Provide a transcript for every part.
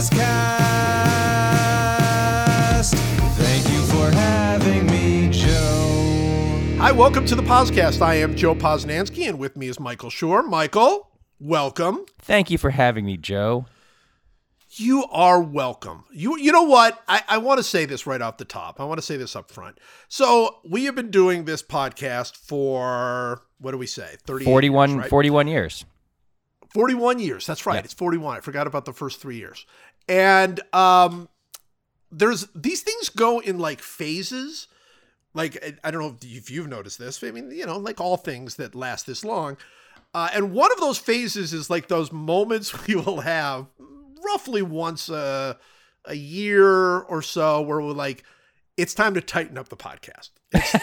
PosCast. Thank you for having me, Joe. Hi, welcome to the podcast. I am Joe Posnanski, and with me is Michael Schur. Michael, welcome. Thank you for having me, Joe. You are welcome. You you know what? I, I want to say this right off the top. I want to say this up front. So we have been doing this podcast for what do we say? 30 41, years, right? 41 years. 41 years. That's right. Yeah. It's 41. I forgot about the first three years. And um, there's these things go in like phases. Like I- don't know if you've noticed this. I mean, you know, like all things that last this long. Uh, and one of those phases is like those moments we will have roughly once a, a year or so where we're like, it's time to tighten up the podcast. It's,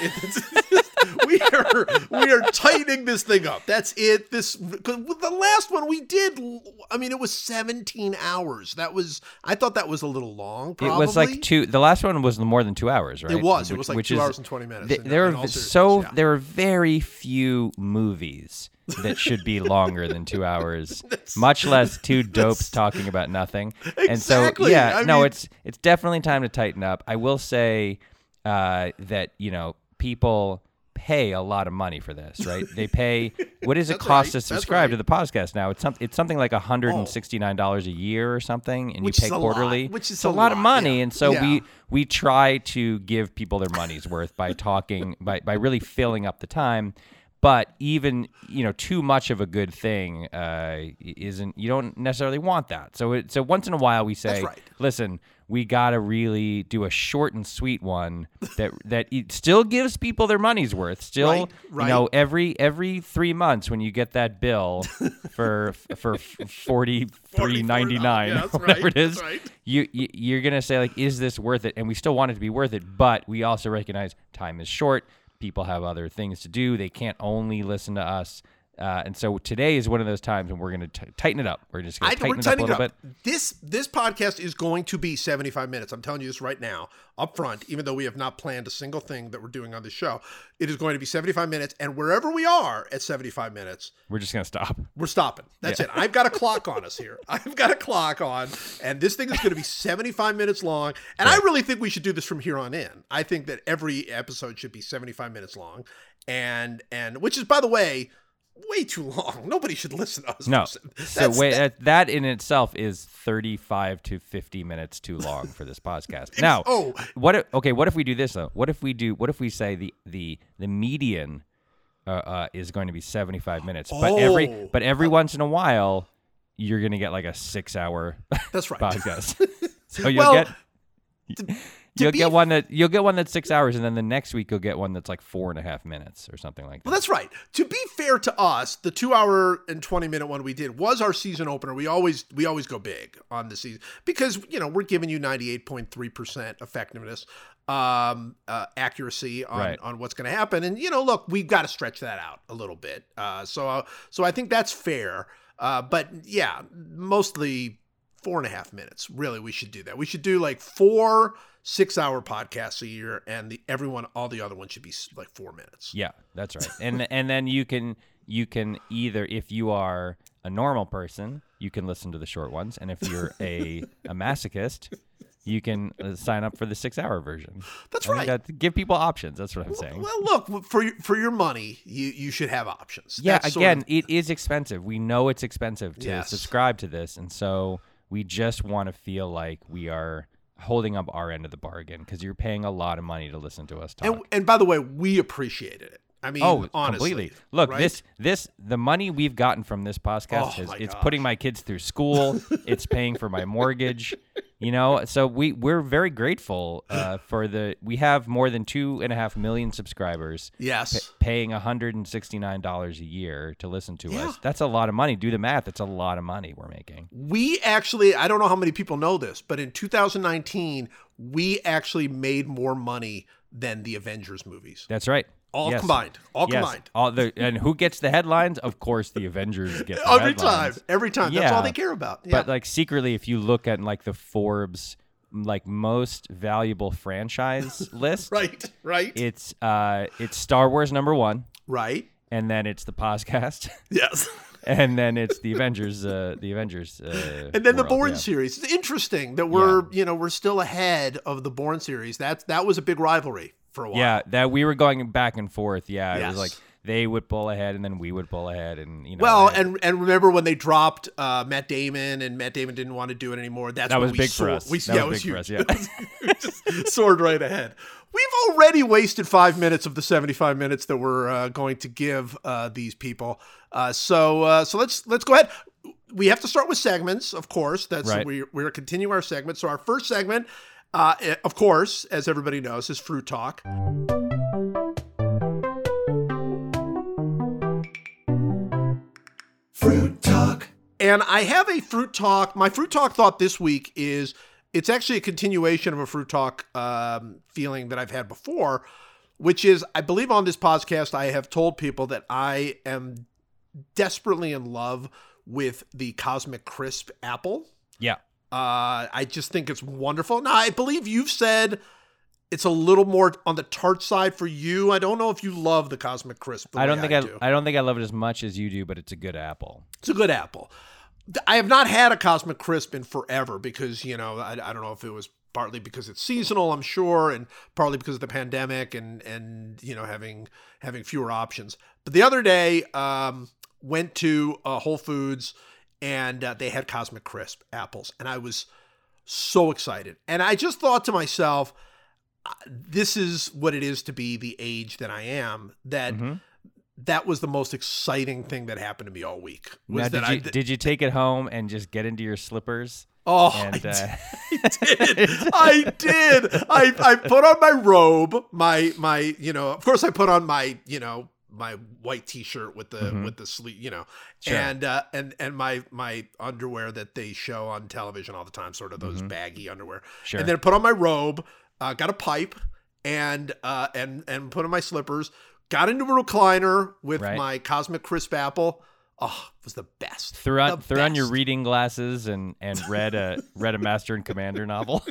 it's, we are we are tightening this thing up. That's it. This the last one we did. I mean, it was 17 hours. That was. I thought that was a little long. Probably. It was like two. The last one was more than two hours, right? It was. It Which- was like two is- hours and 20 minutes. th- in- there are so yeah. there are very few movies that should be longer than two hours, much less two dopes talking about nothing. And so, yeah, I no, mean- it's it's definitely time to tighten up. I will say uh, that you know people pay a lot of money for this, right? They pay. What does it cost right. to subscribe to the podcast now? It's something. It's something like hundred and sixty nine dollars a year or something, and Which you pay a lot, quarterly. which is a lot, of money, yeah. and so Yeah. we we try to give people their money's worth by talking by by really filling up the time. But even you know too much of a good thing uh, isn't. You don't necessarily want that. So it, so once in a while we say, right. listen, we gotta really do a short and sweet one that that it still gives people their money's worth. Still, Right, right. you know, every every three months when you get that bill for for forty three ninety nine, Yeah, whatever right, it is, you you're gonna say like, is this worth it? And we still want it to be worth it, but we also recognize time is short. People have other things to do. They can't only listen to us. Uh, and so today is one of those times when we're going to tighten it up. We're just going to tighten it up a little up. bit. This this podcast is going to be 75 minutes. I'm telling you this right now, up front, even though we have not planned a single thing that we're doing on this show. It is going to be 75 minutes, and wherever we are at 75 minutes, We're just going to stop. we're stopping. That's it. I've got a clock on us here. I've got a clock on, and this thing is going to be 75 minutes long. And I really think we should do this from here on in. I think that every episode should be 75 minutes long, and and which is, by the way, way too long. Nobody should listen to us. No. So that's- wait, that, that in itself is 35 to 50 minutes too long for this podcast. now, oh. what if, okay, what if we do this though? What if we do what if we say the the the median uh, uh, is going to be 75 minutes, but every Oh. but every once in a while you're going to get like a 6-hour That's right. podcast. so you'll Well, get you'll get one that you'll get one that's six hours, and then the next week you'll get one that's like four and a half minutes or something like that. Well, that's right. To be fair to us, the two hour and twenty minute one we did was our season opener. We always we always go big on the season because you know we're giving you ninety eight point three percent effectiveness, um, uh, accuracy on Right. on what's going to happen. And you know, look, we've got to stretch that out a little bit. Uh, so uh, so I think that's fair. Uh, but yeah, mostly four and a half minutes. Really, we should do that. We should do like four six hour podcasts a year, and the everyone all the other ones should be like four minutes. Yeah, that's right. And and then you can you can either if you are a normal person, you can listen to the short ones, and if you're a a masochist, you can uh, sign up for the six hour version. That's I right. that- give people options. That's what I'm saying. Well, look for your, for your money, you you should have options. yeah, That's sort again, of- it is expensive. We know it's expensive to Yes. subscribe to this, and so we just want to feel like we are holding up our end of the bargain because you're paying a lot of money to listen to us talk. and and by the way, we appreciated it. I mean, Oh, honestly, completely. Look, right? this this the money we've gotten from this podcast oh, is it's gosh. putting my kids through school. it's paying for my mortgage. You know, so we we're very grateful uh, for the. We have more than two and a half million subscribers. yes, Paying hundred and sixty nine dollars a year to listen to Yeah. us. That's a lot of money. Do the math. It's a lot of money we're making. we actually I don't know how many people know this, but in 2019 we actually made more money than the Avengers movies. That's right. All Yes. combined. All Yes. combined. All the and who gets the headlines? Of course, the Avengers get the Every time. Every time. That's all they care about. Yeah. But like secretly, if you look at like the Forbes like most valuable franchise list, right. Right. it's uh it's Star Wars number one, right. and then it's the podcast, Yes. and then it's the Avengers, uh the Avengers, uh, And then the world, Bourne yeah. series. It's interesting that we're, you know, we're still ahead of the Bourne series. That's that was a big rivalry for a while. Yeah, that we were going back and forth. Yeah, it was like they would pull ahead, and then we would pull ahead, and you know. Well, I- and and remember when they dropped uh, Matt Damon and Matt Damon didn't want to do it anymore. That's That was big for us. We, That yeah, was it big was for huge. us, yeah. Just soared right ahead. We've already wasted five minutes of the seventy-five minutes that we're uh, going to give uh, these people. Uh, so uh, so let's let's go ahead. We have to start with segments, of course. That's Right. we we're continuing our segment. So our first segment, uh, eh, of course, as everybody knows, is fruit talk. Fruit Talk. And I have a fruit talk. My fruit talk thought this week is it's actually a continuation of a fruit talk um, feeling that I've had before, which is I believe on this podcast I have told people that I am desperately in love with the Cosmic Crisp apple. yeah, Uh, I just think it's wonderful. Now I believe you've said it's a little more on the tart side for you. I don't know if you love the Cosmic Crisp. the I don't think I, do. I don't think I love it as much as you do, but it's a good apple. It's a good apple. I have not had a Cosmic Crisp in forever because, you know, I, I don't know if it was partly because it's seasonal, I'm sure, and partly because of the pandemic and, and you know, having having fewer options. But the other day, um, went to uh, Whole Foods and uh, they had Cosmic Crisp apples. And I was so excited. And I just thought to myself, uh, this is what it is to be the age that I am, that Mhm. that was the most exciting thing that happened to me all week. Was Now, that did I you did you take it home and just get into your slippers? Oh, And I, uh, did. I did. I, I put on my robe, my my, you know, of course I put on my, you know, my white t-shirt with the Mhm. with the sleeve, you know, Sure. and uh, and and my my underwear that they show on television all the time, sort of those Mhm. baggy underwear. sure. And then put on my robe, uh, got a pipe, and uh, and and put on my slippers. Got into a recliner with Right. my Cosmic Crisp apple. Oh, it was the best. threw on threw on your reading glasses and and read a read a Master and Commander novel.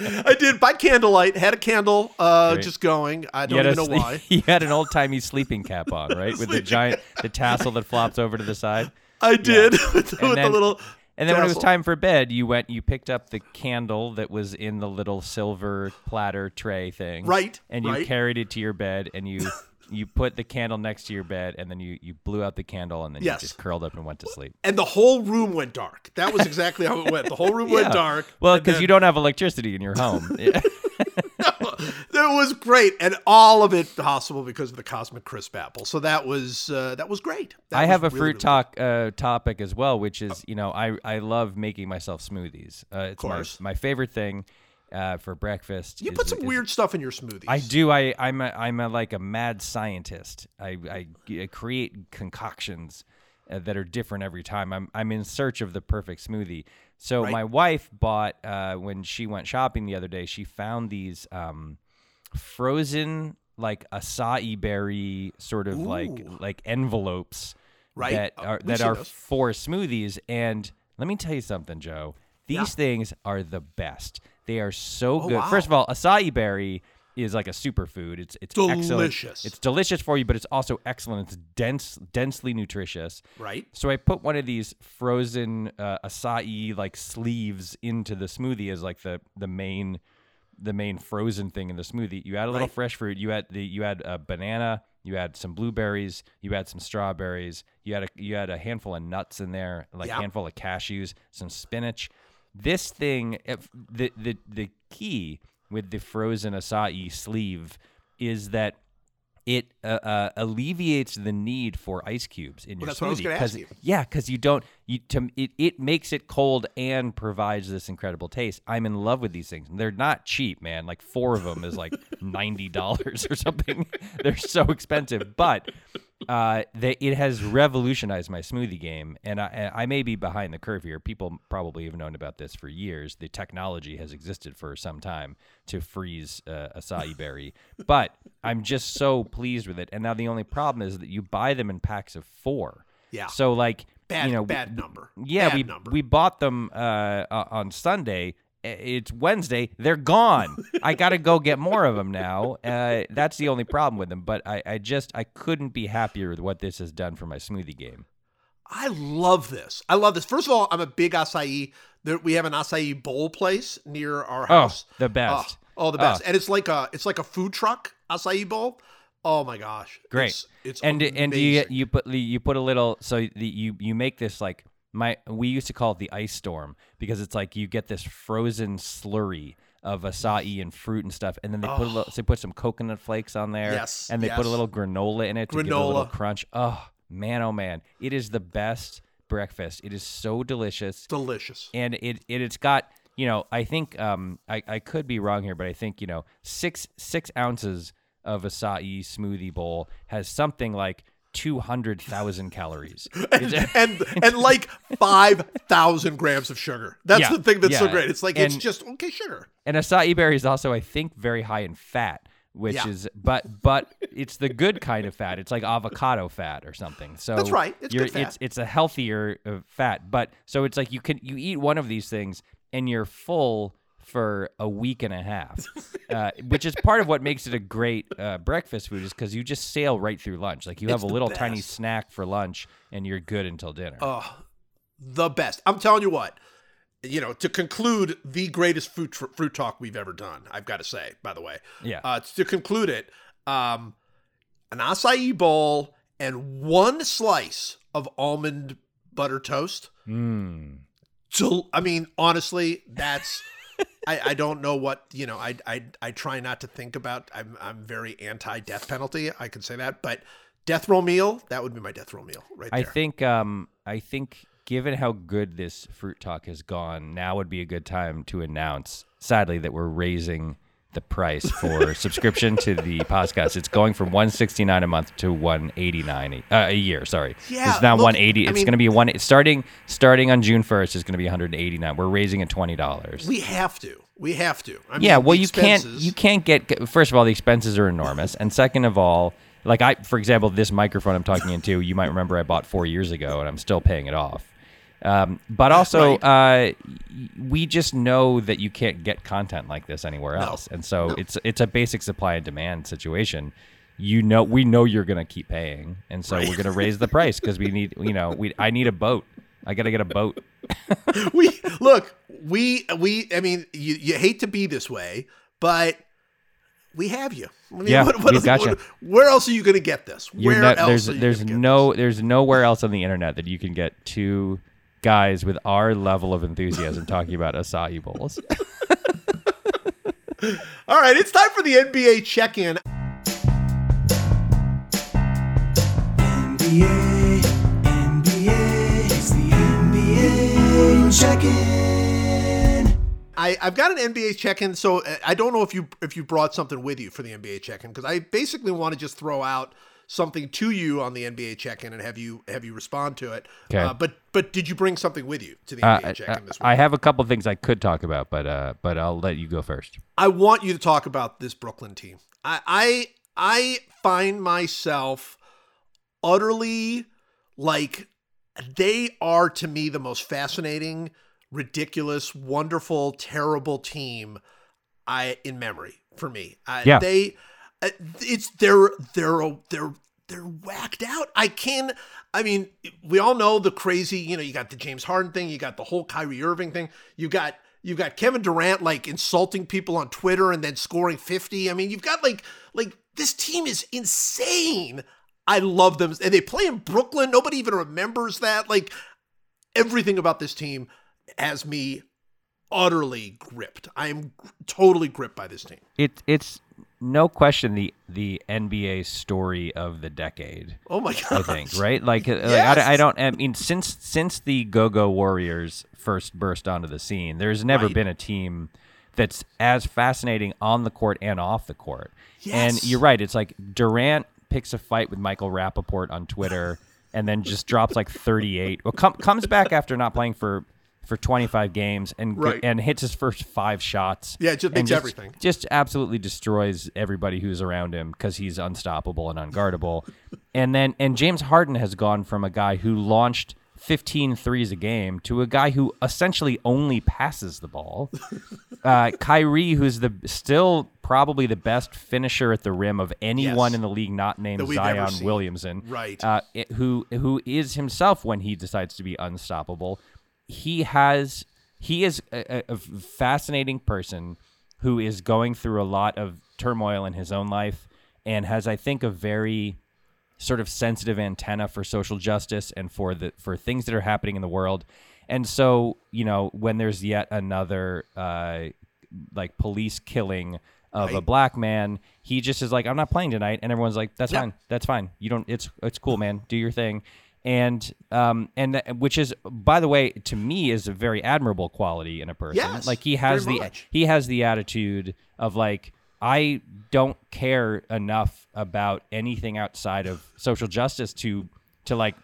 I did by candlelight. Had a candle, uh, just going. I don't a even know why. He had an old timey sleeping cap on, right, with the giant the tassel that flops over to the side. I did with, the, And with then- the little. And then when it was time for bed, you went, you picked up the candle that was in the little silver platter tray thing, Right, And you right. carried it to your bed, and you you put the candle next to your bed, and then you you blew out the candle, and then Yes. you just curled up and went to sleep. And the whole room went dark. That was exactly how it went. The whole room went dark. Well, because then- you don't have electricity in your home. That was great, and all of it possible because of the Cosmic Crisp apple. So that was uh, that was great. That I was have a really, fruit talk uh, topic as well, which is you know I I love making myself smoothies. Uh, it's my course. my favorite thing uh, for breakfast. You is- put some is- weird stuff in your smoothies. I do. I I'm a, I'm a, like a mad scientist. I I create concoctions uh, that are different every time. I'm I'm in search of the perfect smoothie. So Right. my wife bought uh, when she went shopping the other day. She found these um, frozen like acai berry sort of like Ooh. like envelopes Right. that Uh, are that are those. for smoothies. And let me tell you something, Joe. These Yeah. things are the best. They are so Oh, good. wow. First of all, acai berry is like a superfood. It's it's Delicious. excellent. It's delicious for you, but it's also excellent. It's dense, densely nutritious. Right. So I put one of these frozen uh, acai like sleeves into the smoothie as like the the main the main frozen thing in the smoothie. You add a little Right. fresh fruit. You add the you add a banana. You add some blueberries. You add some strawberries. You add a you add a handful of nuts in there, like a handful of cashews, some spinach. This thing, the the the key with the frozen acai sleeve is that it uh, uh, alleviates the need for ice cubes in your that's what I was smoothie. gonna 'cause- ask you. Yeah, because you don't. You to it, it makes it cold and provides this incredible taste. I'm in love with these things. They're not cheap, man. Like four of them is like ninety dollars or something. They're so expensive, but uh, they, it has revolutionized my smoothie game, and I, I may be behind the curve here. People probably have known about this for years. The technology has existed for some time to freeze uh, acai berry, but I'm just so pleased with it. And now the only problem is that you buy them in packs of four. Yeah. So like Bad, you know, bad number. yeah, Bad we number. we bought them uh, uh, on Sunday. It's Wednesday. They're gone. I got to go get more of them now. Uh, that's the only problem with them. But I, I just I couldn't be happier with what this has done for my smoothie game. I love this. I love this. First of all, I'm a big acai. There, we have an acai bowl place near our house. Oh, the best. Oh, oh, the Oh. best. And it's like a it's like a food truck acai bowl. Oh my gosh. Great. It's, it's and and you you put you put a little so the, you you make this like my we used to call it the ice storm because it's like you get this frozen slurry of acai and fruit and stuff, and then they put a little, so they put some coconut flakes on there, Yes, and they put a little granola in it to give it a little crunch. Oh man, oh man, it is the best breakfast. It is so delicious delicious. and it, it it's got you know I think um I, I could be wrong here but I think you know six six ounces of acai smoothie bowl has something like two hundred thousand calories. It's- and and like five thousand grams of sugar. That's Yeah, the thing that's so great. It's like it's just okay, sugar. and acai berry is also I think very high in fat. Which Yeah. is, but but it's the good kind of fat. It's like avocado fat or something. So That's right. It's good fat. It's it's a healthier uh, fat. But so it's like you can you eat one of these things and you're full for a week and a half, uh, which is part of what makes it a great uh, breakfast food. Is because you just sail right through lunch. Like you have It's a the little tiny best. snack for lunch and you're good until dinner. Oh, the best. I'm telling you what. You know, to conclude the greatest fruit tr- fruit talk we've ever done. I've got to say, by the way. Yeah. Uh, to conclude it, um, an acai bowl and one slice of almond butter toast. Mm. So, I mean, honestly, that's. I, I don't know what you know. I, I I try not to think about. I'm I'm very anti death penalty. I can say that, but death row meal that would be my death row meal right there. I think um I think given how good this fruit talk has gone, now would be a good time to announce sadly that we're raising the price for subscription to the podcast. It's going from 169 a month to 189 a, uh, a year, sorry. Yeah, It's now look, 180. I It's going to be one starting starting on June 1st it's going to be 189. We're raising it $20. we have to. We have to. I mean, Yeah, well, you can't you can't get. First of all, the expenses are enormous, and second of all, like I, for example, this microphone I'm talking into, you might remember I bought four years ago, and I'm still paying it off. Um, but also, uh, we just know that you can't get content like this anywhere else, and so it's it's a basic supply and demand situation. You know, we know you're gonna keep paying, and so we're gonna raise the price because we need, you know, we I need a boat. I gotta get a boat. we look. We we. I mean, you you hate to be this way, but we have you. I mean, Yeah, we've else- got you. where else are you going to get this? You're Where not, else there's there's no there's nowhere else on the internet that you can get two guys with our level of enthusiasm talking about acai bowls. All right, it's time for the NBA check-in. NBA, NBA, it's the NBA check-in. I, I've got an NBA check-in, so uh, I don't know if you if you brought something with you for the NBA check-in because I basically want to just throw out something to you on the NBA check-in and have you have you respond to it. Okay. Uh, but but did you bring something with you to the Uh, NBA I, check-in this week? I have a couple things I could talk about, but uh, but I'll let you go first. I want you to talk about this Brooklyn team. I I, I find myself utterly like they are to me the most fascinating, ridiculous, wonderful, terrible team I in memory. for me. Uh, Yeah. They, uh, it's they're they're they're they're whacked out. I can. I mean, we all know the crazy. You know, you got the James Harden thing. You got the whole Kyrie Irving thing. You got you've got Kevin Durant like insulting people on Twitter and then scoring fifty. I mean, you've got like like this team is insane. I love them, and they play in Brooklyn. Nobody even remembers that. Like everything about this team has me utterly gripped. I am totally gripped by this team. It it's no question the the NBA story of the decade. Oh my god! I think, right? Like, uh, like I, I don't. I mean, since since the Go Go Warriors first burst onto the scene, there's never Right. been a team that's as fascinating on the court and off the court. Yes. And you're right. It's like Durant picks a fight with Michael Rapaport on Twitter, and then just drops like 38. Well, com- comes back after not playing for for 25 games and Right. and hits his first five shots. Yeah, it just makes everything. Just absolutely destroys everybody who's around him because he's unstoppable and unguardable. and then and James Harden has gone from a guy who launched 15 threes a game to a guy who essentially only passes the ball. Uh, Kyrie, who's the still probably the best finisher at the rim of anyone Yes. in the league, not named That we've ever Zion. Williamson, Right. Uh, it- who who is himself when he decides to be unstoppable. He has he is a, a- fascinating person who is going through a lot of turmoil in his own life and has, I think, a very sort of sensitive antenna for social justice and for the for things that are happening in the world. And so, you know, when there's yet another uh, like police killing of a black man, he just is like, I'm not playing tonight, and everyone's like, That's Yeah. fine, that's fine. You don't. It's it's cool, man. Do your thing. And um and that, which is by the way to me is a very admirable quality in a person. Yes, like he has the much. he has the attitude of like I don't care enough about anything outside of social justice to to like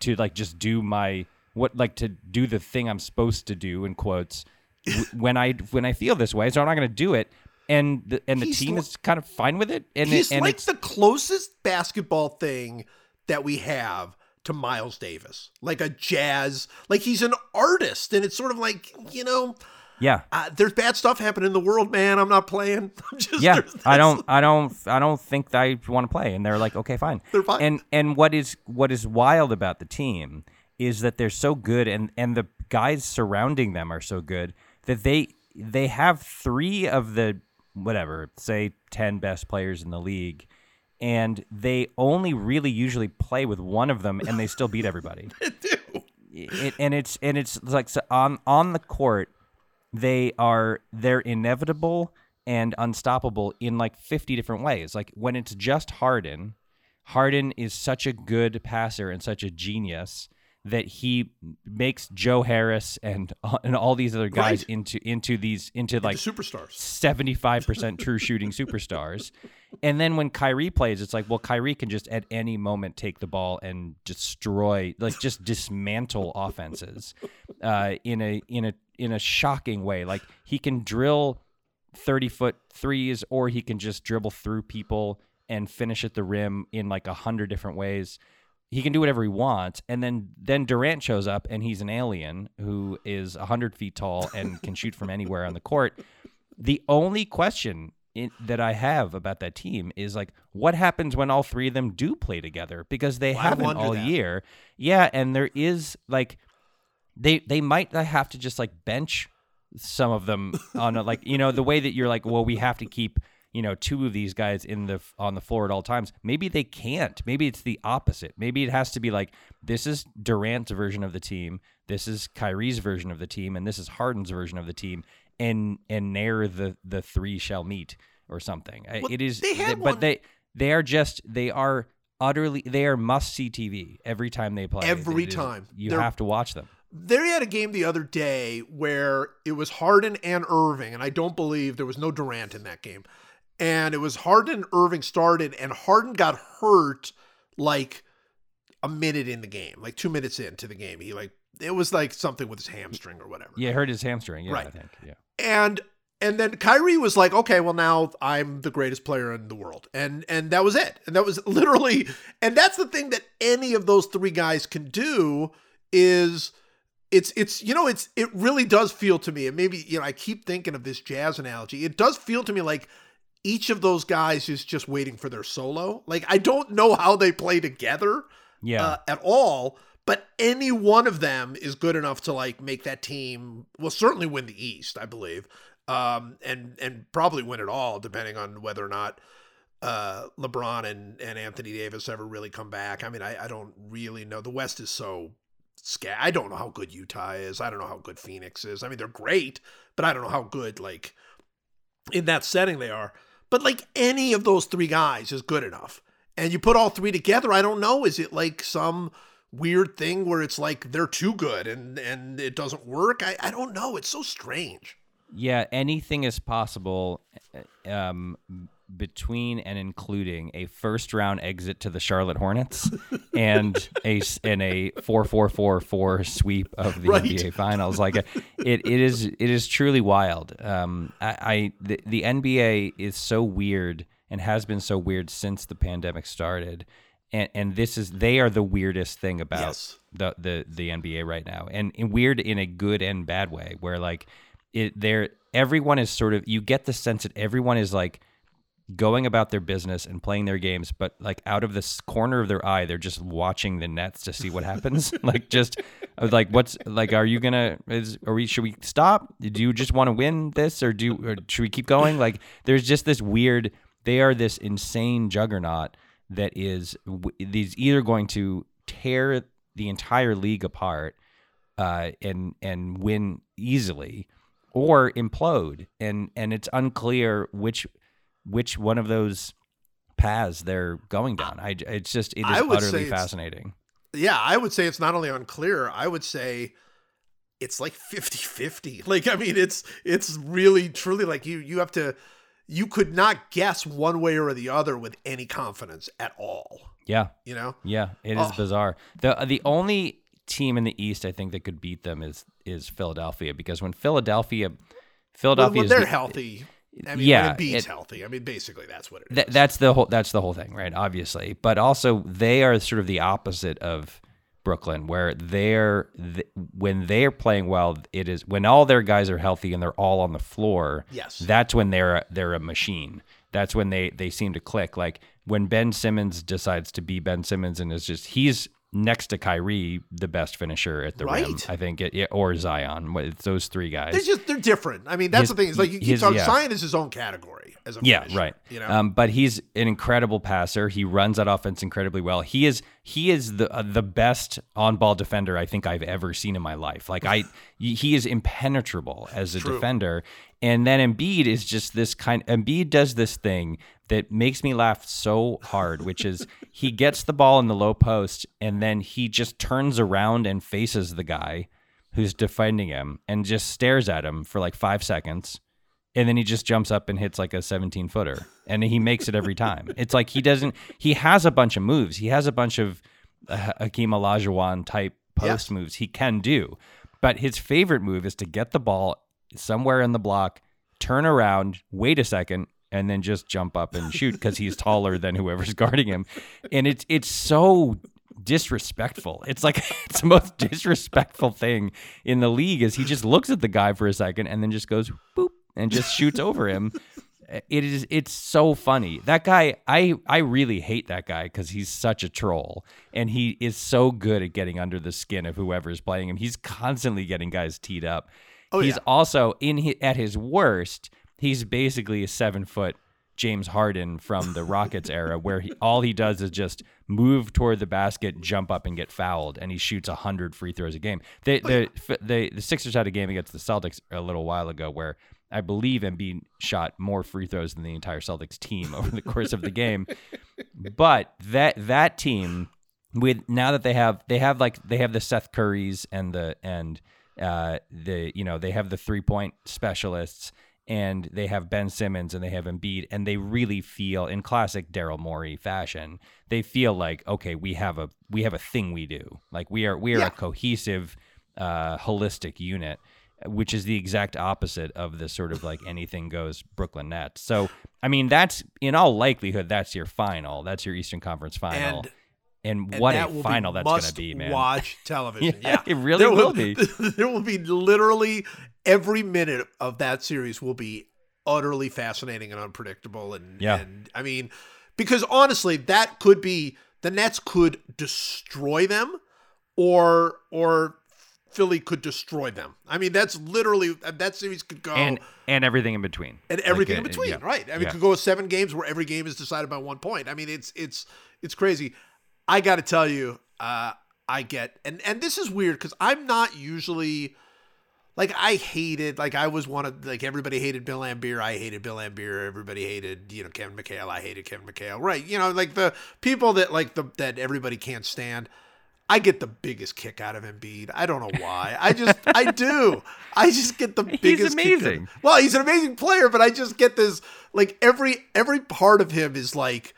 to like just do my what like to do the thing I'm supposed to do in quotes when I when I feel this way so I'm not going to do it and the, and the He's team is kind of fine with it and He's it, and like the closest basketball thing that we have to Miles Davis, like a jazz, like he's an artist, and it's sort of like you know, yeah uh, there's bad stuff happening in the world, man. I'm not playing. I'm just, yeah i don't i don't i don't think i want to play and they're like okay fine They're fine. and and what is what is wild about the team is that they're so good and and the guys surrounding them are so good that they they have three of the whatever say 10 best players in the league and they only really usually play with one of them and they still beat everybody. They it, and it's and it's like so on on the court they are they're inevitable and unstoppable in like 50 different ways. Like when it's just harden harden is such a good passer and such a genius that he makes joe harris and and all these other guys Right. into into these into like the superstars. 75% true shooting superstars. And then when Kyrie plays, it's like, well, Kyrie can just at any moment take the ball and destroy, like just dismantle offenses uh, in a in a in a shocking way. Like he can drill 30 foot threes, or he can just dribble through people and finish at the rim in like a hundred different ways. He can do whatever he wants, and then then Durant shows up, and he's an alien who is hundred feet tall and can shoot from anywhere on the court. The only question in, that I have about that team is like, what happens when all three of them do play together? Because they Well, haven't all that. year. Yeah, and there is like, they they might have to just like bench some of them on a, like you know the way that you're like, well, we have to keep you know two of these guys in the on the floor at all times. Maybe they can't. Maybe it's the opposite. Maybe it has to be like this is Durant's version of the team. This is Kyrie's version of the team, and this is Harden's version of the team and and ne'er the the three shall meet or something. Well, it is, they but they they are just they are utterly they are must see TV every time they play. Every is- time. you They're- have to watch them. They had a game the other day where it was Harden and Irving, and I don't believe there was no Durant in that game. And it was Harden and Irving started, and Harden got hurt like a minute in the game, like two minutes into the game. He like it was like something with his hamstring or whatever. Yeah, hurt his hamstring. Yeah, Right. I think. Yeah. and and then Kyrie was like, okay, well now I'm the greatest player in the world, and and that was it, and that was literally, and that's the thing that any of those three guys can do is. It's it's you know it's it really does feel to me and maybe you know I keep thinking of this jazz analogy it does feel to me like each of those guys is just waiting for their solo. Like I don't know how they play together Yeah. uh, at all, but any one of them is good enough to like make that team well certainly win the East, I believe. Um and and probably win it all depending on whether or not uh LeBron and and Anthony Davis ever really come back. I mean, I I don't really know. The West is so scat. I don't know how good Utah is. I don't know how good Phoenix is. I mean, they're great, but I don't know how good like in that setting they are. But like any of those three guys is good enough. And you put all three together, I don't know, is it like some weird thing where it's like they're too good and and it doesn't work? I I don't know. It's so strange. Yeah, anything is possible uh, um, between and including a first round exit to the Charlotte Hornets and a and a four four four four sweep of the Right. NBA Finals. Like it, it is it is truly wild. Um, I, I the, the NBA is so weird and has been so weird since the pandemic started. And, and this is they are the weirdest thing about Yes. the the the NBA right now, and, and weird in a good and bad way, where like it there everyone is sort of you get the sense that everyone is like going about their business and playing their games, but like out of this corner of their eye, they're just watching the nets to see what happens. like just uh, like what's like, are you gonna? Is are we? Should we stop? Do you just want to win this, or do or should we keep going? Like there's just this weird. They are this insane juggernaut that is these either going to tear the entire league apart uh, and and win easily, or implode, and and it's unclear which which one of those paths they're going down. I it's just it is I would say utterly fascinating. Yeah, I would say it's not only unclear, I would say it's like 50-50. Like I mean it's it's really truly like you you have to you could not guess one way or the other with any confidence at all, Yeah, you know? yeah, it is Oh. bizarre. the The only team in the East I think that could beat them is is Philadelphia because when Philadelphia Philadelphia when they're the- healthy, I mean, Yeah, it- healthy. I mean, basically, that's what it Th- that's the whole that's the whole thing, right? Obviously, but also they are sort of the opposite of Brooklyn, where they're th- when they're playing well, it is when all their guys are healthy and they're all on the floor. Yes. that's when they're they're a machine. That's when they they seem to click. Like when Ben Simmons decides to be Ben Simmons and is just he's next to Kyrie, the best finisher at the rim. I think, it, or Zion. It's those three guys. they're just they're different. I mean, that's His- the thing. Is like you his- talking. yeah. Zion is his own category as a Yeah, finisher, right. You know, um, but he's an incredible passer. He runs that offense incredibly well. He is he is the uh, the best on ball defender I think I've ever seen in my life. Like I, he is impenetrable as a True. defender. And then Embiid is just this kind. Embiid does this thing that makes me laugh so hard, which is he gets the ball in the low post and then he just turns around and faces the guy who's defending him and just stares at him for like five seconds and then he just jumps up and hits like a 17 footer and he makes it every time it's like he doesn't he has a bunch of moves he has a bunch of uh, Hakeem Olajuwon type post Yes. moves he can do but his favorite move is to get the ball somewhere in the block turn around wait a second and then just jump up and shoot because he's taller than whoever's guarding him and it's it's so disrespectful. It's like it's the most disrespectful thing in the league is he just looks at the guy for a second and then just goes boop and just shoots over him. It is it's so funny. That guy I I really hate that guy cuz he's such a troll and he is so good at getting under the skin of whoever's playing him. He's constantly getting guys teed up. Oh, he's yeah. also in hi- at his worst, he's basically a 7 foot James Harden from the Rockets era, where he, all he does is just move toward the basket, jump up, and get fouled, and he shoots hundred free throws a game. They, the, the the Sixers had a game against the Celtics a little while ago where I believe Embiid shot more free throws than the entire Celtics team over the course of the game. But that that team with now that they have they have like they have the Seth Currys and the and uh the you know they have the three point specialists and they have Ben Simmons and they have Embiid and they really feel in classic Daryl Morey fashion they feel like okay we have a we have a thing we do like we are we are Yeah. a cohesive uh holistic unit which is the exact opposite of the sort of like anything goes Brooklyn Nets so I mean that's in all likelihood that's your final that's your Eastern Conference final And- and, And what that a final that's going to be, man. Watch television. Yeah, yeah, it really There will be. There will be literally every minute of that series will be utterly fascinating and unpredictable. And Yeah. and I mean, because honestly, that could be the Nets could destroy them, or or Philly could destroy them. I mean, that's literally that series could go and and everything in between. and everything Like, in uh, between, yeah. right? I mean, Yeah. it could go seven games where every game is decided by one point. I mean, it's it's it's crazy. I got to tell you, uh, I get and and this is weird because I'm not usually like I hated like I was one of like everybody hated Bill Laimbeer. I hated Bill Laimbeer. Everybody hated you know Kevin McHale. I hated Kevin McHale. Right? You know, like the people that like the that everybody can't stand. I get the biggest kick out of Embiid. I don't know why. I just I do. I just get the biggest kick out of- amazing. well, he's an amazing player, but I just get this like every every part of him is like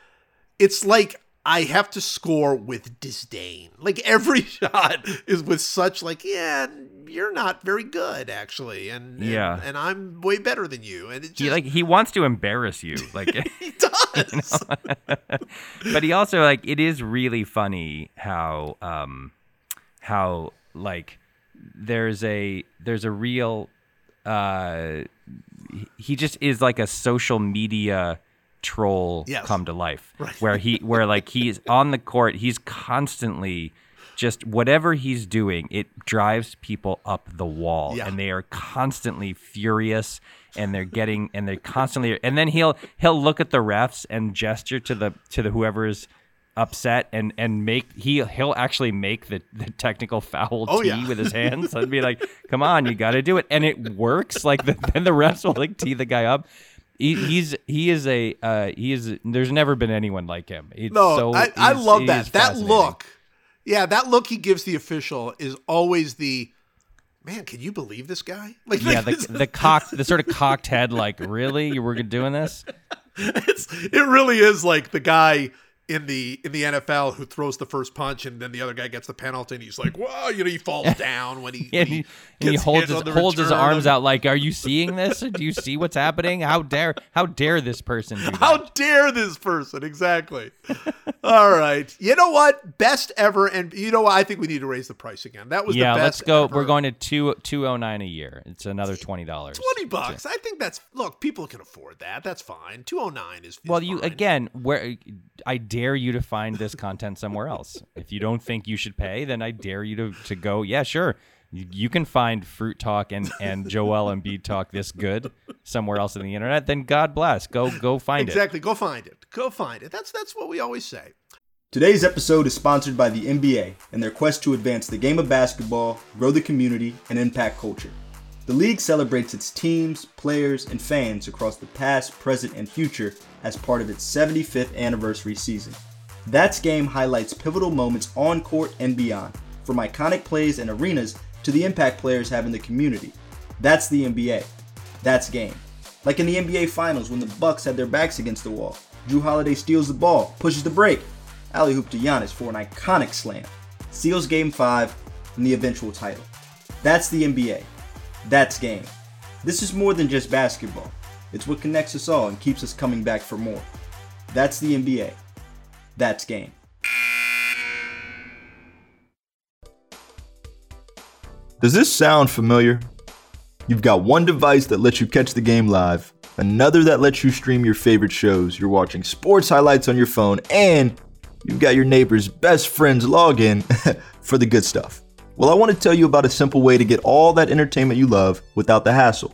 it's like I have to score with disdain. Like every shot is with such like, yeah, you're not very good actually, and, and Yeah. and I'm way better than you, and just He like he wants to embarrass you, like, he does. but he also like it is really funny how um how like there's a there's a real uh he- he just is like a social media troll Yes. come to life Right. where he where like he's on the court he's constantly just whatever he's doing it drives people up the wall. Yeah. and they are constantly furious and they're getting and they're constantly and then he'll he'll look at the refs and gesture to the to the whoever's upset and and make he he'll actually make the, the technical foul Oh, tee yeah. with his hands and be like come on you got to do it. And it works like the, then the refs will like tee the guy up. He, he's he is a uh, he is there's never been anyone like him. It's No, so I, I love that. That look, yeah, that look he gives the official is always the man. Can you believe this guy? Like, yeah like, the, the cocked the sort of cocked head like really you were doing this it's it really is like the guy in the in the NFL who throws the first punch and then the other guy gets the penalty and he's like, whoa, you know, he falls down when he, Yeah, and he, he holds his holds his arms of- out like, "Are you seeing this? Do you see what's happening? How dare how dare this person do that?" How dare this person? Exactly. All right. You know what? Best ever, and you know what? I think we need to raise the price again. That was yeah, the best. let's go. ever. We're going to two two oh nine a year. It's another twenty dollars. twenty bucks. I think that's look. People can afford that. That's fine. Two oh nine is, is Well, you fine. again, where I dare you to find this content somewhere else. If you don't think you should pay, then I dare you to, to go. Yeah, sure. You, can find Fruit Talk and and Joel and Embiid Talk this good somewhere else on the internet. Then God bless. Go go find it. Exactly. Go find it. Go find it. That's that's what we always say. Today's episode is sponsored by the NBA and their quest to advance the game of basketball, grow the community, and impact culture. The league celebrates its teams, players, and fans across the past, present, and future as part of its 75th anniversary season. That's Game highlights pivotal moments on court and beyond, from iconic plays and arenas to the impact players have in the community. That's the NBA. That's Game. Like in the NBA Finals when the Bucks had their backs against the wall. Jrue Holiday steals the ball, pushes the break, alley-oop to Giannis for an iconic slam, seals Game 5 and the eventual title. That's the NBA. That's game. This is more than just basketball. It's what connects us all and keeps us coming back for more. That's the NBA. That's game. Does this sound familiar? You've got one device that lets you catch the game live, another that lets you stream your favorite shows, you're watching sports highlights on your phone, and you've got your neighbor's best friend's login for the good stuff. Well, I want to tell you about a simple way to get all that entertainment you love without the hassle,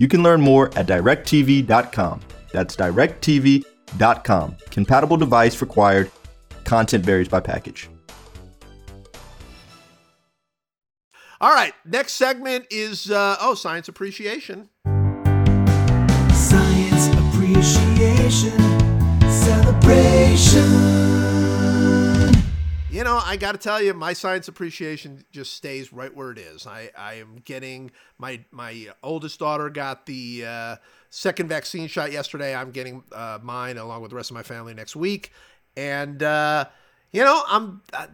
You can learn more at directv.com. That's directv.com. Compatible device required. Content varies by package. All right. Next segment is uh, oh science appreciation. Science appreciation celebration. You know, I got to tell you, my science appreciation just stays right where it is. I, I am getting my my oldest daughter got the uh, second vaccine shot yesterday. I'm getting uh, mine along with the rest of my family next week, and uh, you know, I'm. Uh,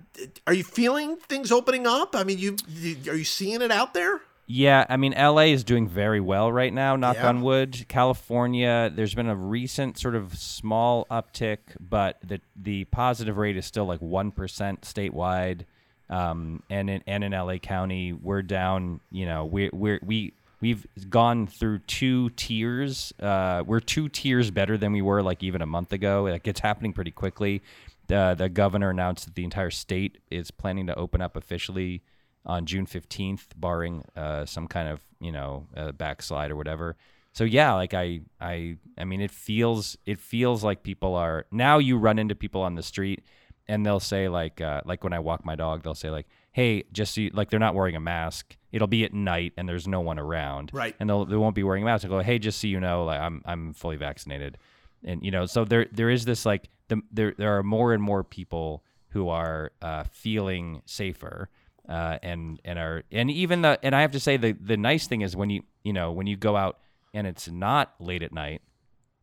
are you feeling things opening up? I mean, you, you are you seeing it out there? Yeah, I mean, LA is doing very well right now, knock Yeah. on wood. California, there's been a recent sort of small uptick, but the the positive rate is still like 1% statewide. Um, and in and in LA County, we're down, you know, we we're we we've gone through two tiers. Uh, we're two tiers better than we were like even a month ago. Like it's happening pretty quickly. The the governor announced that the entire state is planning to open up officially on June 15th, barring uh, some kind of you know uh, backslide or whatever. So yeah, like I I I mean it feels it feels like people are now you run into people on the street and they'll say like uh, like when I walk my dog they'll say like hey just so you, like they're not wearing a mask. It'll be at night and there's no one around. Right. and they'll they won't be wearing a mask. And go hey just so you know like I'm I'm fully vaccinated. And you know so there there is this like the, there there are more and more people who are uh, feeling safer uh, and and are and even the and I have to say the the nice thing is when you you know when you go out and it's not late at night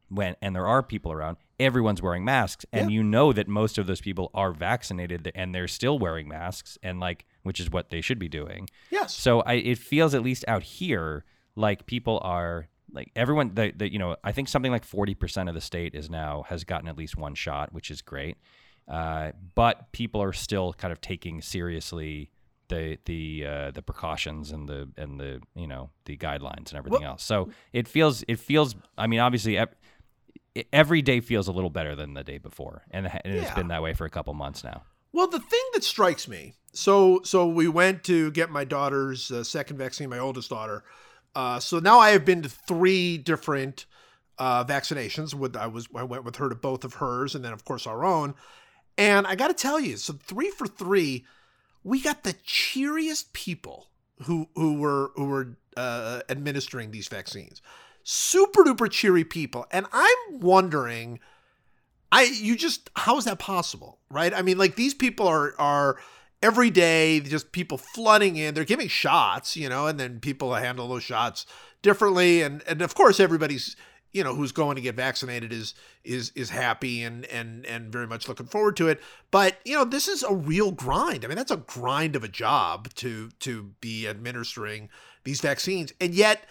when and there are people around everyone's wearing masks. And you know that most of those people are vaccinated and they're still wearing masks and like which is what they should be doing. Yes. so I, it feels at least out here like people are like everyone the, the you know I think something like 40% of the state is now has gotten at least one shot which is great. Uh, but people are still kind of taking seriously the the uh, the precautions and the and the you know the guidelines and everything else so it feels it feels I mean obviously every day feels a little better than the day before and, and it's Yeah. been that way for a couple months now Well, the thing that strikes me, so so we went to get my daughter's uh, second vaccine, my oldest daughter. Uh, so now I have been to three different uh, vaccinations. With I was I went with her to both of hers, and then of course our own. And I got to tell you, so three for three, we got the cheeriest people who who were who were uh, administering these vaccines. Super duper cheery people, and I'm wondering. I you just how is that possible, right? I mean, like these people are are every day just people flooding in. They're giving shots, you know, and then people handle those shots differently, and and of course everybody's you know who's going to get vaccinated is is is happy and and and very much looking forward to it. But you know, this is a real grind. I mean, that's a grind of a job to to be administering these vaccines, and yet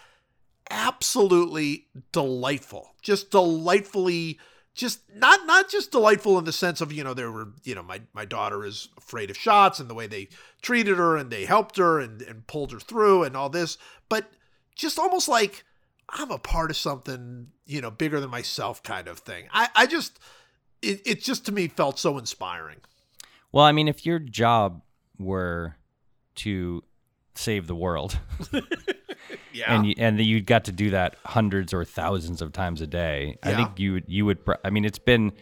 absolutely delightful. Just delightfully just not not just delightful in the sense of, you know, there were, you know, my my daughter is afraid of shots and the way they treated her and they helped her and, and pulled her through and all this, but just almost like I'm a part of something, you know, bigger than myself kind of thing. I, I just it, it just to me felt so inspiring. Well, I mean, if your job were to save the world, Yeah. and you, and you got to do that hundreds or thousands of times a day, I think you would you would. I mean, it's been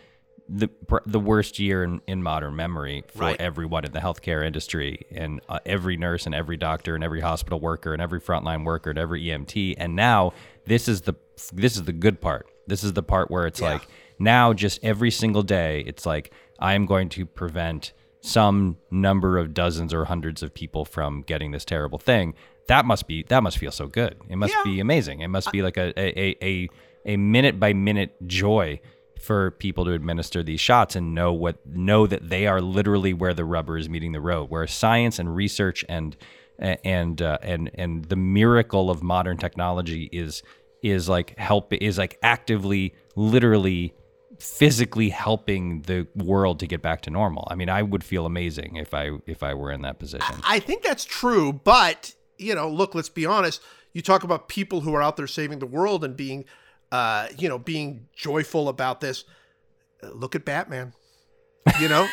the the worst year in, in modern memory for Right. everyone in the healthcare industry, and uh, every nurse and every doctor and every hospital worker and every frontline worker and every EMT. And now this is the this is the good part. This is the part where it's Yeah. like now just every single day, it's like I am going to prevent some number of dozens or hundreds of people from getting this terrible thing. That must be that must feel so good. It must Yeah. be amazing. It must be like a a, a, a minute by minute joy for people to administer these shots and know what know that they are literally where the rubber is meeting the road, where science and research and and uh, and and the miracle of modern technology is is like help is like actively literally physically helping the world to get back to normal. I mean, I would feel amazing if I if I were in that position. I think that's true, but you know, look, let's be honest. You talk about people who are out there saving the world and being, uh, you know, being joyful about this. Look at Batman. You know,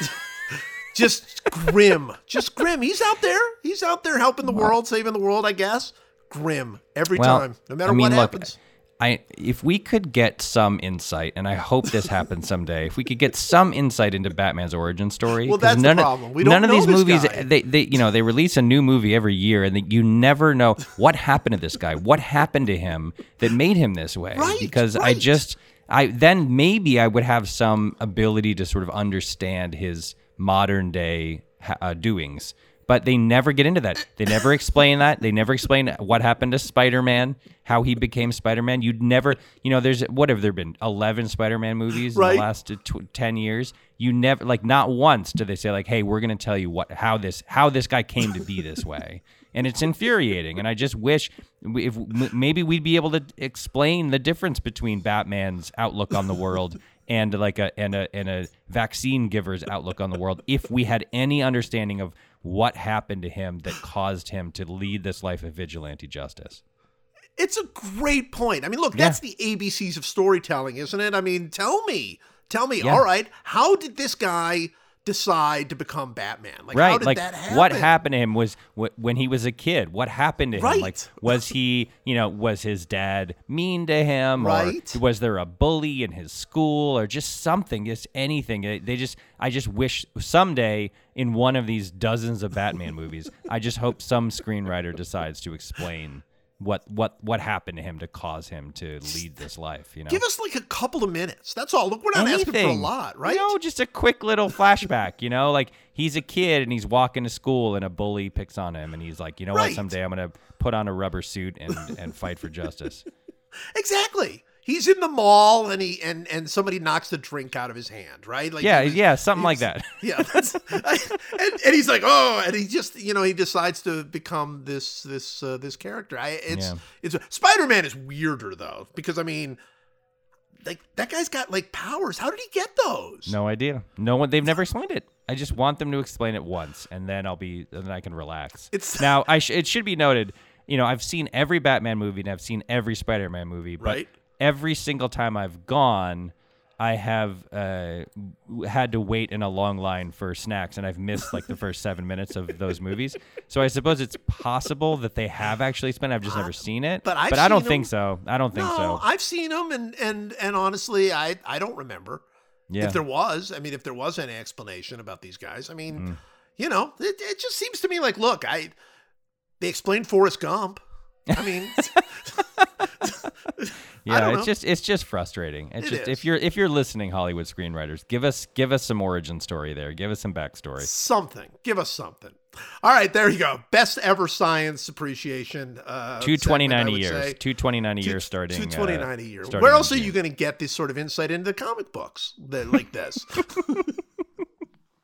just grim, just grim. He's out there. He's out there helping the world, saving the world. I guess grim every Well, time, no matter I mean, what look, happens. I if we could get some insight, and I hope this happens someday. If we could get some insight into Batman's origin story, Well, that's the none problem. Of, We don't none of these movies, guy. they, they, you know, they release a new movie every year, and they, you never know what happened to this guy, what happened to him that made him this way. Right, because I just, I then maybe I would have some ability to sort of understand his modern day uh, doings. But they never get into that. They never explain that. They never explain what happened to Spider-Man, how he became Spider-Man. You'd never, you know, there's what have there been? Eleven Spider-Man movies in the last tw- ten years. You never, like, not once do they say like, "Hey, we're going to tell you what how this how this guy came to be this way." And it's infuriating. And I just wish if maybe we'd be able to explain the difference between Batman's outlook on the world and like a and a and a vaccine giver's outlook on the world if we had any understanding of what happened to him that caused him to lead this life of vigilante justice. It's a great point. I mean, look, that's the ABCs of storytelling, isn't it? I mean, tell me, tell me. Yeah. All right, how did this guy decide to become Batman? Like, how right did like that happen? what happened to him was wh- when he was a kid what happened to him like was he you know was his dad mean to him Right. or was there a bully in his school or just something just anything they just i just wish someday in one of these dozens of batman movies i just hope some screenwriter decides to explain what what what happened to him to cause him to lead this life you know Give us like a couple of minutes. That's all. Look, we're not asking for a lot, right? Know, just a quick little flashback. You know, like he's a kid and he's walking to school and a bully picks on him and he's like, you know Right. what? Someday I'm gonna put on a rubber suit and and fight for justice. Exactly. He's in the mall and he and and somebody knocks the drink out of his hand, right? Like Yeah, was- yeah, something like that. Yeah, and, and he's like, oh, and he just, you know, he decides to become this this uh, this character. I it's Yeah. it's Spider Man is weirder though because I mean, like that guy's got like powers. How did he get those? No idea. No one. They've never explained it. I just want them to explain it once, and then I'll be. and Then I can relax. It's- now. I. Sh- it should be noted. You know, I've seen every Batman movie and I've seen every Spider-Man movie, but Right. Every single time I've gone, I have uh, had to wait in a long line for snacks, and I've missed like the first seven minutes of those movies. So I suppose it's possible that they have actually spent. I've just never seen it. but I've I don't seen think so. I don't think no, so. I've seen them, and and and honestly, I I don't remember. Yeah. If there was, I mean, if there was any explanation about these guys, I mean, Mm. you know, it, it just seems to me like, look, I they explained Forrest Gump. I mean, Yeah, it's just it's just frustrating. It's It just is. if you're if you're listening, Hollywood screenwriters, give us give us some origin story there. Give us some backstory. something. Give us something. All right, there you go. Best ever science appreciation. Uh, Two twenty nine a year. Two twenty nine a year starting. Two twenty nine uh, a year. Where else are you going to get this sort of insight into the comic books that like this?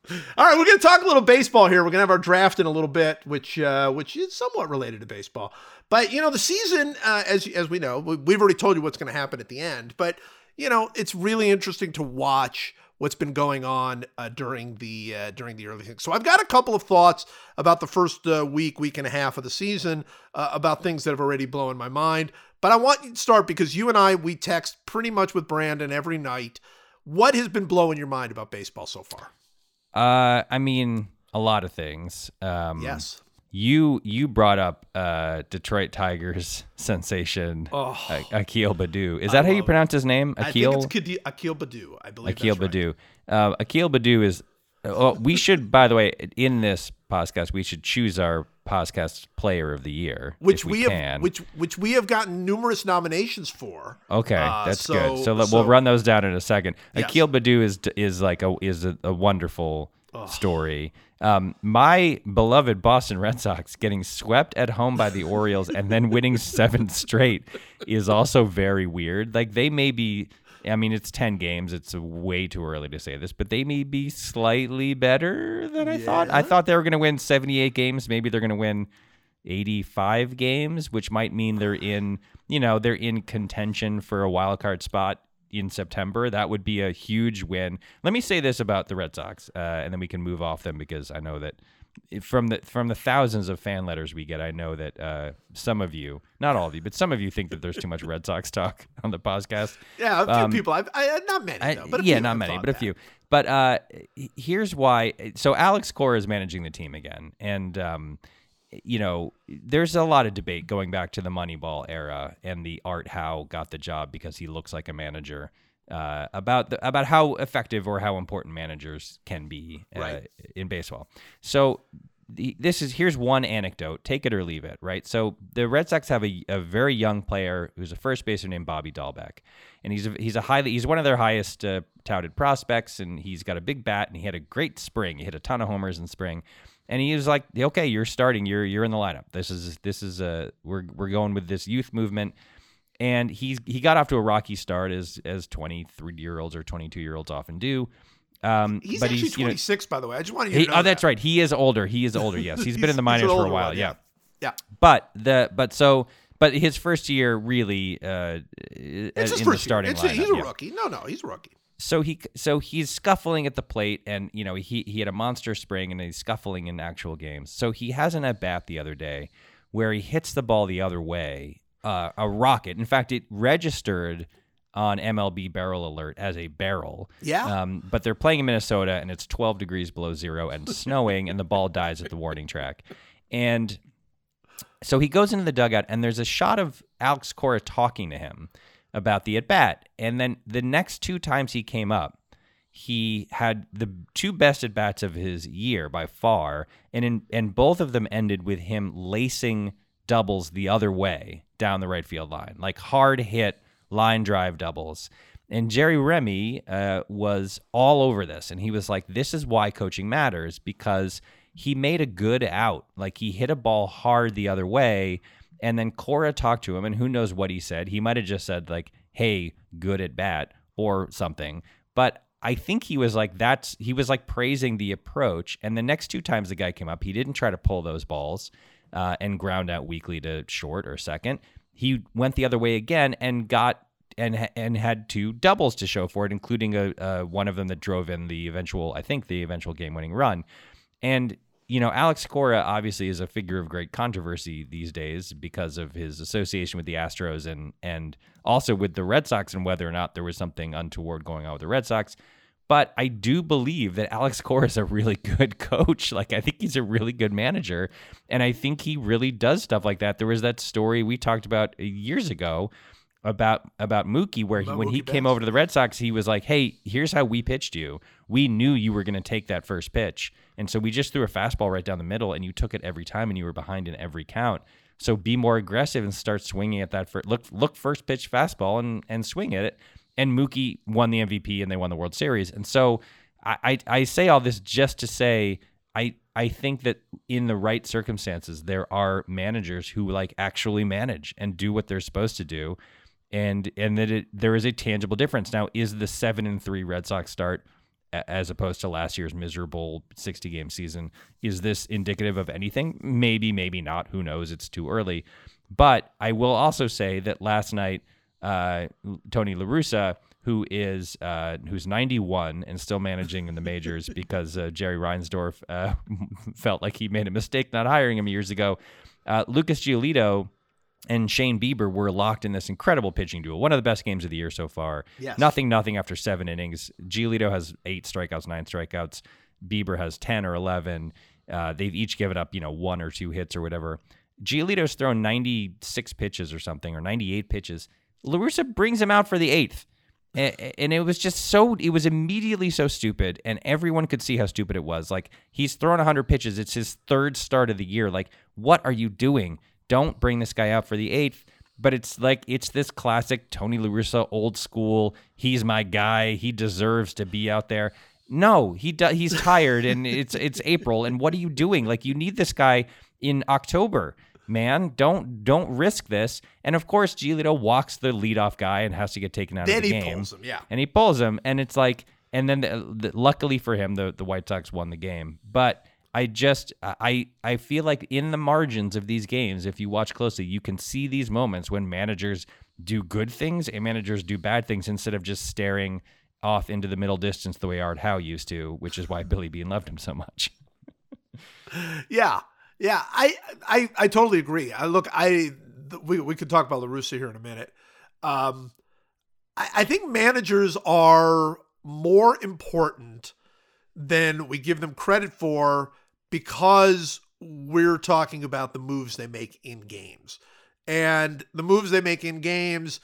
All right, we're going to talk a little baseball here. We're going to have our draft in a little bit, which uh, which is somewhat related to baseball. But you know, the season, uh, as as we know, we- we've already told you what's going to happen at the end. But you know, it's really interesting to watch what's been going on uh, during the uh, during the early things. So I've got a couple of thoughts about the first uh, week, week and a half of the season, uh, about things that have already blown my mind. But I want you to start because you and I we text pretty much with Brandon every night. What has been blowing your mind about baseball so far? Uh, I mean, a lot of things. Um, Yes. You you brought up uh, Detroit Tigers sensation Oh. A- Akil Baddoo. Is that how you pronounce his name? I Akil. think it's Akil Baddoo. I believe Akil that's right. Uh, Akil Baddoo is. Oh, we should, by the way, in this podcast, we should choose our podcast player of the year, Which we, we, have, which which we have gotten numerous nominations for. okay, Uh, that's so- good. So, so- we'll run those down in a second. Yes. Akil Baddoo is is like a is a, a wonderful story. Um, my beloved Boston Red Sox getting swept at home by the Orioles and then winning seven straight is also very weird. Like they may be. I mean, it's 10 games. It's way too early to say this, but they may be slightly better than I thought. I thought they were going to win 78 games. Maybe they're going to win 85 games, which might mean they're in, you know, they're in contention for a wild card spot in September. That would be a huge win. Let me say this about the Red Sox, uh, and then we can move off them because I know that from the from the thousands of fan letters we get, I know that uh, some of you, not all of you, but some of you think that there's too much Red Sox talk on the podcast. Yeah, a few Um, people. I've, I not many I- though, but yeah, not many, but a few. But uh, here's why. So Alex Cora is managing the team again, and um, you know, there's a lot of debate going back to the Moneyball era and the Art Howe got the job because he looks like a manager. Uh, about the, about how effective or how important managers can be uh, Right. in baseball. So the, this is here's one anecdote. Take it or leave it. Right. So the Red Sox have a, a very young player who's a first baseman named Bobby Dalbec, and he's a, he's a highly he's one of their highest uh, touted prospects, and he's got a big bat, and he had a great spring. He hit a ton of homers in spring. And he was like, "Okay, you're starting. You're you're in the lineup. This is this is a we're we're going with this youth movement." And he's he got off to a rocky start as as 23 year olds or 22 year olds often do. Um, He's but actually he's you know 26, by the way. I just want he, to know oh that's that. right he is older he is older yes he's been in the minors for a while one, yeah. Yeah. but the but so but his first year really uh It's in the first year. starting It's a- he's a yeah. rookie. No, no, he's a rookie. so he so he's scuffling at the plate and you know he he had a monster spring and he's scuffling in actual games so he has an at bat the other day where he hits the ball the other way uh, a rocket. In fact it registered on MLB barrel alert as a barrel. Yeah. um, but they're playing in Minnesota and it's 12 degrees below zero and snowing and the ball dies at the warning track. And so he goes into the dugout, and there's a shot of Alex Cora talking to him about the at bat. And then the next two times he came up, he had the two best at bats of his year by far, and in, and both of them ended with him lacing doubles the other way down the right field line, like hard hit line drive doubles. And Jerry Remy uh, was all over this, and he was like, "This is why coaching matters because he made a good out. Like he hit a ball hard the other way, and then Cora talked to him, and who knows what he said? He might have just said like, "Hey, good at bat" or something. But I think he was like that's he was like praising the approach. And the next two times the guy came up, he didn't try to pull those balls uh, and ground out weekly to short or second. He went the other way again and got and and had two doubles to show for it, including a, uh one of them that drove in the eventual, I think, the eventual game-winning run. And you know, Alex Cora obviously is a figure of great controversy these days because of his association with the Astros and and also with the Red Sox and whether or not there was something untoward going on with the Red Sox. But I do believe that Alex Cora is a really good coach. Like I think he's a really good manager, and I think he really does stuff like that. There was that story we talked about years ago about about Mookie, where he, when he came over to the Red Sox, he was like, "Hey, here's how we pitched you. We knew you were going to take that first pitch, and so we just threw a fastball right down the middle, and you took it every time, and you were behind in every count. So be more aggressive and start swinging at that first look look first pitch fastball and and swing at it." And Mookie won the MVP, and they won the World Series. And so I I, I say all this just to say. I, I think that in the right circumstances, there are managers who like actually manage and do what they're supposed to do and and that it, there is a tangible difference. Now, is the seven and three Red Sox start as opposed to last year's miserable sixty game season? Is this indicative of anything? Maybe, maybe not. Who knows? It's too early. But I will also say that last night, uh, Tony La Russa, who is uh, who's 91 and still managing in the majors because uh, Jerry Reinsdorf uh, felt like he made a mistake not hiring him years ago. Uh, Lucas Giolito and Shane Bieber were locked in this incredible pitching duel. One of the best games of the year so far. Yes. Nothing, nothing after seven innings. Giolito has eight strikeouts, nine strikeouts. Bieber has 10 or 11. Uh, they've each given up, you know, one or two hits or whatever. Giolito's thrown 96 pitches or something, or 98 pitches. La Russa brings him out for the eighth. And it was just so, it was immediately so stupid. And everyone could see how stupid it was. Like, he's thrown 100 pitches. It's his third start of the year. Like, what are you doing? Don't bring this guy out for the eighth. But it's like, it's this classic Tony La Russa, old school. He's my guy. He deserves to be out there. No, he do, he's tired and it's it's April and what are you doing? Like you need this guy in October. Man, don't don't risk this. And of course, Giolito walks the leadoff guy and has to get taken out Then of the game. Then he pulls him, yeah. And he pulls him and it's like and then the, the, luckily for him the the White Sox won the game. But I just I I feel like in the margins of these games, if you watch closely, you can see these moments when managers do good things and managers do bad things instead of just staring off into the middle distance the way Art Howe used to, which is why Billy Beane loved him so much. Yeah, yeah, I, I, I totally agree. I look, I, we, we could talk about La Russa here in a minute. Um, I, I think managers are more important than we give them credit for because we're talking about the moves they make in games, and the moves they make in games,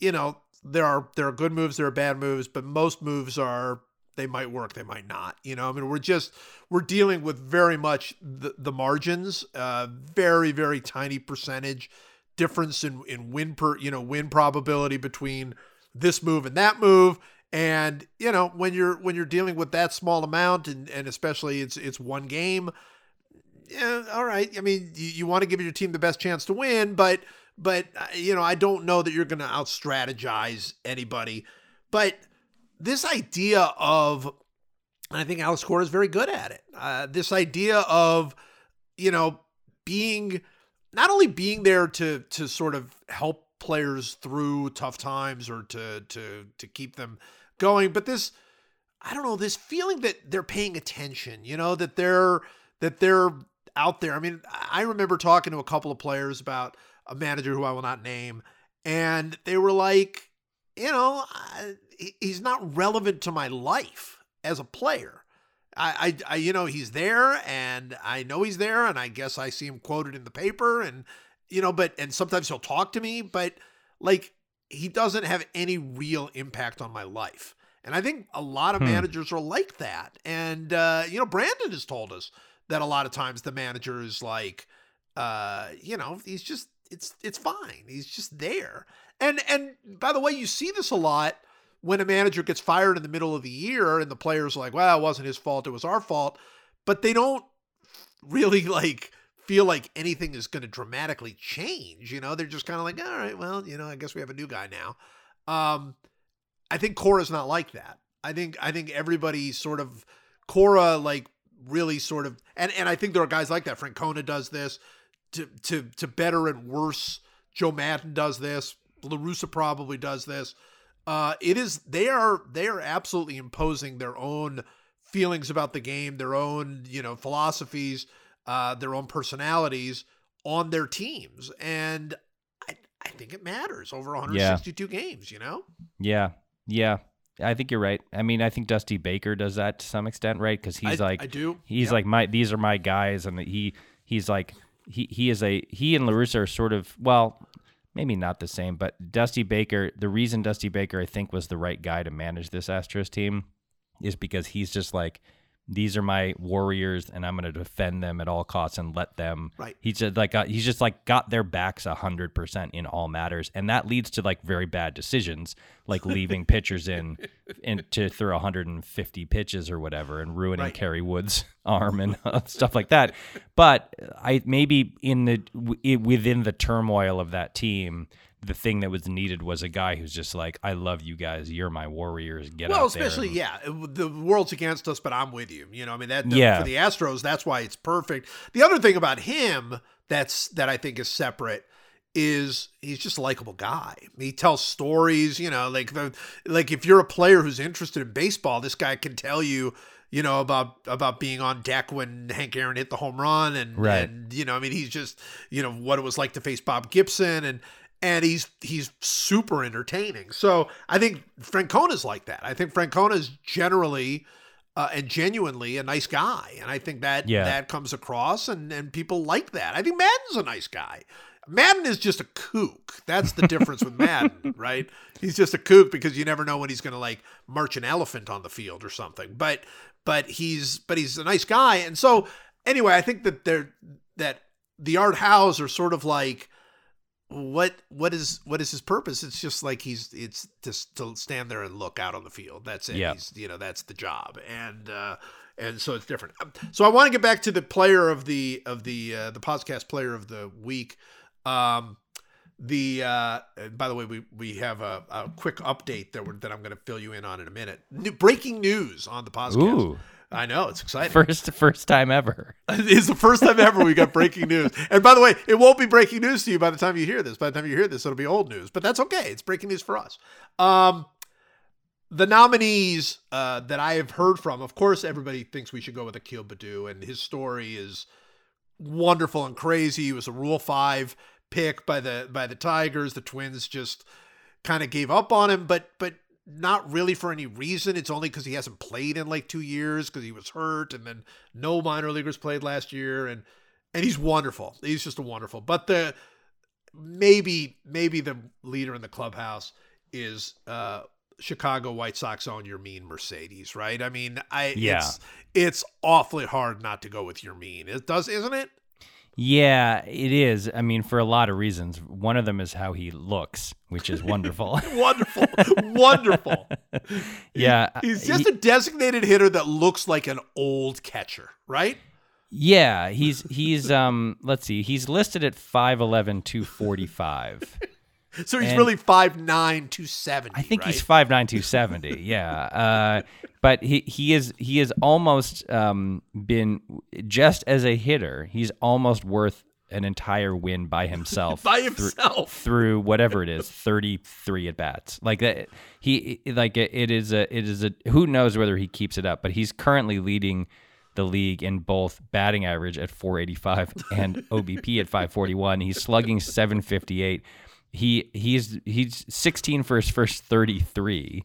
you know, there are there are good moves, there are bad moves, but most moves are they might work, they might not. You know, I mean, we're just we're dealing with very much the, the margins, uh, very very tiny percentage difference in in win per you know win probability between this move and that move. And you know when you're when you're dealing with that small amount, and and especially it's it's one game. Yeah, all right. I mean, you, you want to give your team the best chance to win, but but uh, you know I don't know that you're going to out strategize anybody. But this idea of, and I think Alex Cora is very good at it. Uh, this idea of, you know, being not only being there to to sort of help players through tough times or to to to keep them going, but this, I don't know, this feeling that they're paying attention. You know that they're that they're out there. I mean, I remember talking to a couple of players about a manager who I will not name, and they were like, you know, he's not relevant to my life as a player. I, I, I, you know, he's there, and I know he's there, and I guess I see him quoted in the paper, and you know, but and sometimes he'll talk to me, but like he doesn't have any real impact on my life. And I think a lot of Hmm. managers are like that. And uh, you know, Brandon has told us that a lot of times the manager is like, uh, you know, he's just it's it's fine. He's just there. And and by the way, you see this a lot when a manager gets fired in the middle of the year and the players are like, well, it wasn't his fault, it was our fault. But they don't really like feel like anything is going to dramatically change. You know, they're just kind of like, all right, well, you know, I guess we have a new guy now. Um, I think Cora's not like that. I think I think everybody sort of Cora like really sort of and and I think there are guys like that. Francona does this to to to better and worse. Joe Maddon does this. La Russa probably does this. Uh, it is they are they are absolutely imposing their own feelings about the game, their own you know philosophies, uh, their own personalities on their teams, and I I think it matters over 162 games. You know, Yeah, yeah. I think you're right. I mean, I think Dusty Baker does that to some extent, right? Because he's I, like, I do. he's Yep. like my these are my guys, and he he's like he he is a he and La Russa are sort of well. Maybe not the same, but Dusty Baker. The reason Dusty Baker, I think, was the right guy to manage this Astros team, is because he's just like, these are my warriors, and I'm going to defend them at all costs and let them. Right. He's just like got, he's just like got their backs a hundred percent in all matters, and that leads to like very bad decisions, like leaving pitchers in, to throw 150 pitches or whatever, and ruining Right. Kerry Wood's arm and uh, stuff like that. But I maybe in the w- within the turmoil of that team. The thing that was needed was a guy who's just like, I love you guys. You're my warriors. Get well, out there especially and- yeah, the world's against us, but I'm with you. You know, I mean that the- Yeah. for the Astros, that's why it's perfect. The other thing about him that's that I think is separate is he's just a likable guy. He tells stories, you know, like the like if you're a player who's interested in baseball, this guy can tell you, you know, about about being on deck when Hank Aaron hit the home run and Right. and you know, I mean he's just, you know, what it was like to face Bob Gibson and and he's he's super entertaining. So I think Francona's like that. I think Francona's generally uh, and genuinely a nice guy, and I think that Yeah. that comes across, and and people like that. I think Maddon's a nice guy. Maddon is just a kook. That's the difference with Maddon, right? He's just a kook because you never know when he's going to like march an elephant on the field or something. But but he's but he's a nice guy, and so anyway, I think that they're that the Art Howes are sort of like what what is what is his purpose? It's just like he's it's just to stand there and look out on the field. That's it. Yeah. he's you know that's the job. And uh and so it's different. Um, so i want to get back to the player of the of the uh the podcast player of the week. Um the uh and by the way we we have a, a quick update that we're that i'm going to fill you in on in a minute. New, breaking news on the podcast. Ooh, i know it's exciting first first time ever. it's the first time ever we got breaking news. And by the way, it won't be breaking news to you by the time you hear this. By the time you hear this, it'll be old news. But that's okay. It's breaking news for us. Um, the nominees uh, that I have heard from, of course, everybody thinks we should go with Akil Baddoo, and his story is wonderful and crazy. He was a Rule Five pick by the by the Tigers. The Twins just kind of gave up on him, but but not really for any reason. It's only because he hasn't played in like two years because he was hurt, and then no minor leaguers played last year, and and he's wonderful. He's just a wonderful. But the maybe maybe the leader in the clubhouse is uh, Chicago White Sox on Yermín Mercedes, right? I mean, I Yeah. it's it's awfully hard not to go with your mean. It does, isn't it? Yeah, it is. I mean, for a lot of reasons. One of them is how he looks, which is wonderful. Wonderful, wonderful. yeah, He's he- just a designated hitter that looks like an old catcher, right? Yeah, he's he's um let's see, he's listed at 5'11 245. So he's And- really five nine, two seventy. I think right? he's 5'9 270. Yeah. Uh but he he is he has almost um been just as a hitter, he's almost worth an entire win by himself. by through- himself. through whatever it is 33 at bats like that he like it it is a it is a who knows whether he keeps it up but he's currently leading the league in both batting average at 485 and OBP at 541 he's slugging 758 he he's he's 16 for his first 33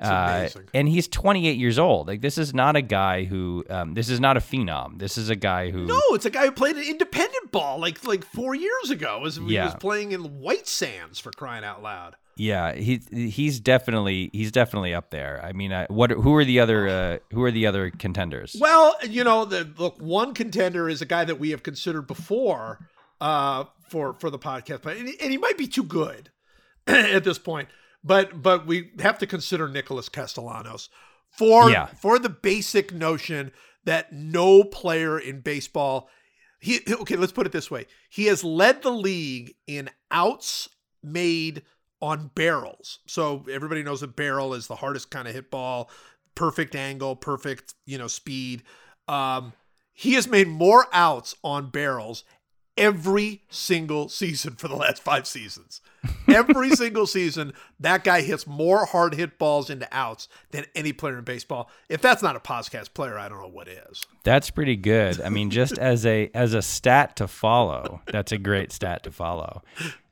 uh, and he's 28 years old. Like this is not a guy who, um, this is not a phenom. This is a guy who, No, it's a guy who played an independent ball like like four years ago. Was, He Yeah. was playing in White Sands for crying out loud. Yeah, he he's definitely he's definitely up there. I mean, I, what who are the other uh, who are the other contenders? Well, you know, the look, one contender is a guy that we have considered before uh, for for the podcast, but and he, and he might be too good at this point. But but we have to consider Nicholas Castellanos for Yeah. for the basic notion that no player in baseball he okay, let's put it this way. He has led the league in outs made on barrels. So everybody knows that barrel is the hardest kind of hit ball, perfect angle, perfect, you know, speed. Um, he has made more outs on barrels every single season for the last five seasons. Every single season, that guy hits more hard hit balls into outs than any player in baseball. If that's not a podcast player, I don't know what is. That's pretty good. I mean, just as a as a stat to follow, that's a great stat to follow.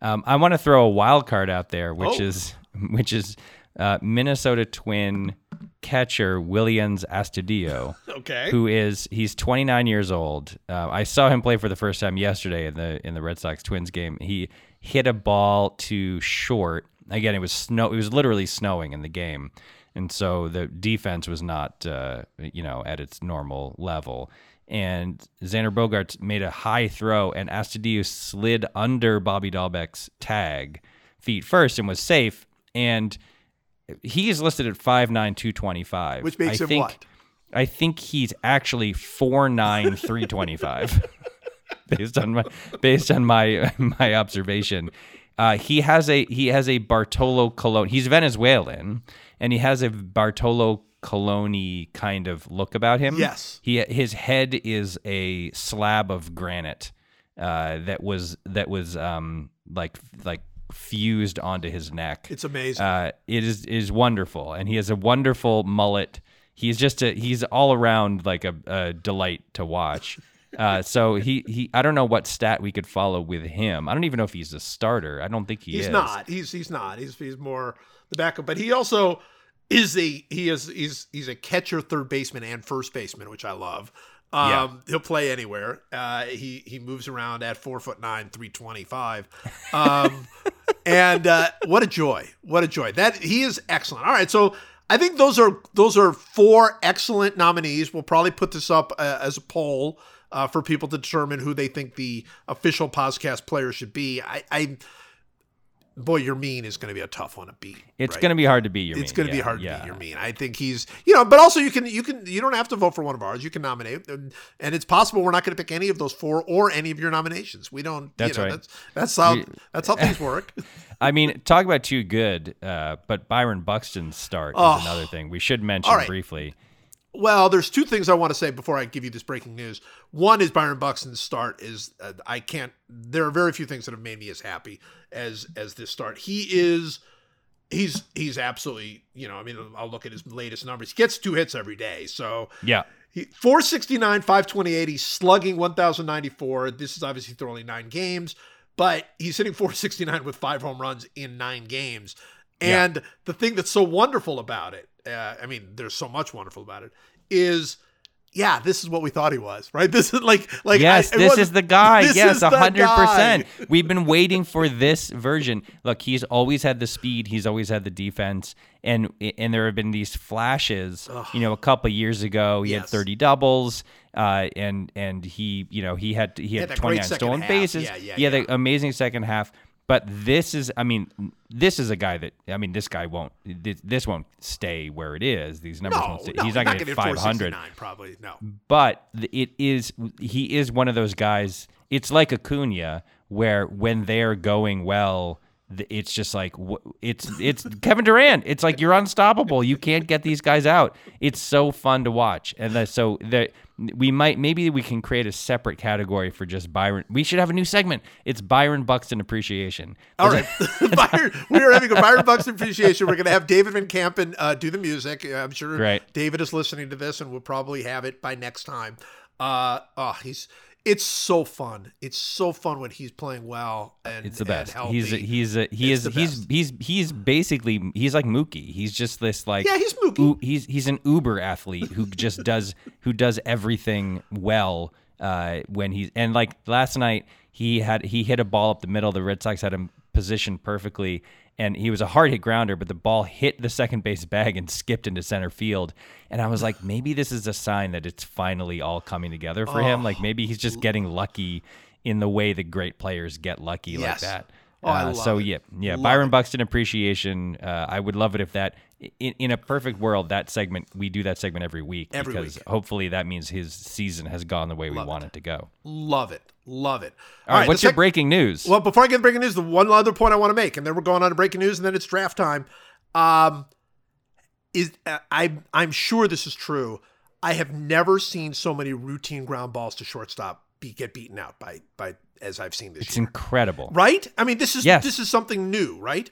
Um, I want to throw a wild card out there, which Oh. is which is uh, Minnesota Twin catcher Willians Astudillo. Okay. who is he's 29 years old. Uh, I saw him play for the first time yesterday in the in the Red Sox Twins game. He hit a ball to short. Again, it was snow. It was literally snowing in the game, and so the defense was not uh, you know at its normal level. And Xander Bogaerts made a high throw, and Astudillo slid under Bobby Dalbec's tag feet first and was safe. And he is listed at 5'9", 225. Which makes I him think, what? I think he's actually 4'9", 325. based on my based on my my observation. Uh, he has a he has a Bartolo Colon. He's Venezuelan, and he has a Bartolo Coloni kind of look about him. Yes. he his head is a slab of granite uh, that was that was um, like like fused onto his neck. It's amazing. Uh, it is is wonderful, and he has a wonderful mullet. He's just a he's all around like a, a delight to watch. Uh, so he he I don't know what stat we could follow with him. I don't even know if he's a starter. I don't think he he's is. not. He's he's not. He's he's more the backup, but he also is a he is he's he's a catcher, third baseman, and first baseman, which I love. Um, Yeah. he'll play anywhere. Uh, he he moves around at four foot nine, three twenty five. Um, and uh, what a joy! What a joy! That he is excellent. All right, so I think those are those are four excellent nominees. We'll probably put this up uh, as a poll uh, for people to determine who they think the official podcast player should be. I, I boy, Yermín is going to be a tough one to beat. It's right? going to be hard to beat your. it's mean. going to be Yeah, hard to yeah. beat your mean. I think he's, you know, but also you can, you can, you don't have to vote for one of ours. You can nominate, and, and it's possible we're not going to pick any of those four or any of your nominations. We don't. That's you know, right. That's that's how that's how things work. I mean, talk about too good, uh, but Byron Buxton's start Oh. is another thing we should mention right. briefly. Well, there's two things I want to say before I give you this breaking news. One is Byron Buxton's start is uh, I can't. There are very few things that have made me as happy as as this start. He is. He's he's absolutely you know I mean I'll look at his latest numbers. He gets two hits every day, so Yeah, he 469, 528. He's slugging 1,094. This is obviously through only nine games, but he's hitting 469 with five home runs in nine games. And the thing that's so wonderful about it, uh, I mean, there's so much wonderful about it, is yeah, this is what we thought he was, right? This is like, like Yes, I- this is the guy. yes, hundred percent. We've been waiting for this version. Look, he's always had the speed. He's always had the defense, and and there have been these flashes. You know, a couple years ago, he had thirty doubles, uh, and and he, you know, he had he had that great twenty nine stolen half. bases. Yeah, yeah, he had yeah. an amazing second half. But this is, I mean, this is a guy that, I mean, this guy won't, this, this won't stay where it is. These numbers No, won't stay. no, he's not going to get hit 500 Probably no. but it is he is one of those guys. It's like Acuna, where when they're going well, it's just like it's it's Kevin Durant. It's like you're unstoppable. You can't get these guys out. It's so fun to watch, and the, so that we might maybe we can create a separate category for just Byron. We should have a new segment. It's Byron Buxton appreciation. All right, Byron, we are having a Byron Buxton appreciation. We're going to have David Van Campen uh, do the music. I'm sure Right. David is listening to this, and we'll probably have it by next time. Uh, oh, he's it's so fun. It's so fun when he's playing well and It's the best. He's a, he's a, he It's is he's he's he's basically he's like Mookie. He's just this like Yeah, he's Mookie. u- he's he's an Uber athlete who just does who does everything well. Uh, when he's and like last night he had he hit a ball up the middle. The Red Sox had him positioned perfectly, and he was a hard hit grounder, but the ball hit the second base bag and skipped into center field. And I was like, maybe this is a sign that it's finally all coming together for him. Like maybe he's just getting lucky in the way that great players get lucky Yes. like that. Oh, Uh, so it. yeah, yeah. Love Byron. Buxton appreciation. Uh, I would love it if that in, in a perfect world that segment we do that segment every week Every because week. hopefully that means his season has gone the way we want it to go. love it, love it. All right, what's your sec- breaking news? Well, before I get breaking news, the one other point I want to make, and then we're going on to breaking news, and then it's draft time. Um, is uh, I I'm sure this is true. I have never seen so many routine ground balls to shortstop be get beaten out by by as I've seen this it's year. incredible. right? I mean, this is Yes. this is something new, right?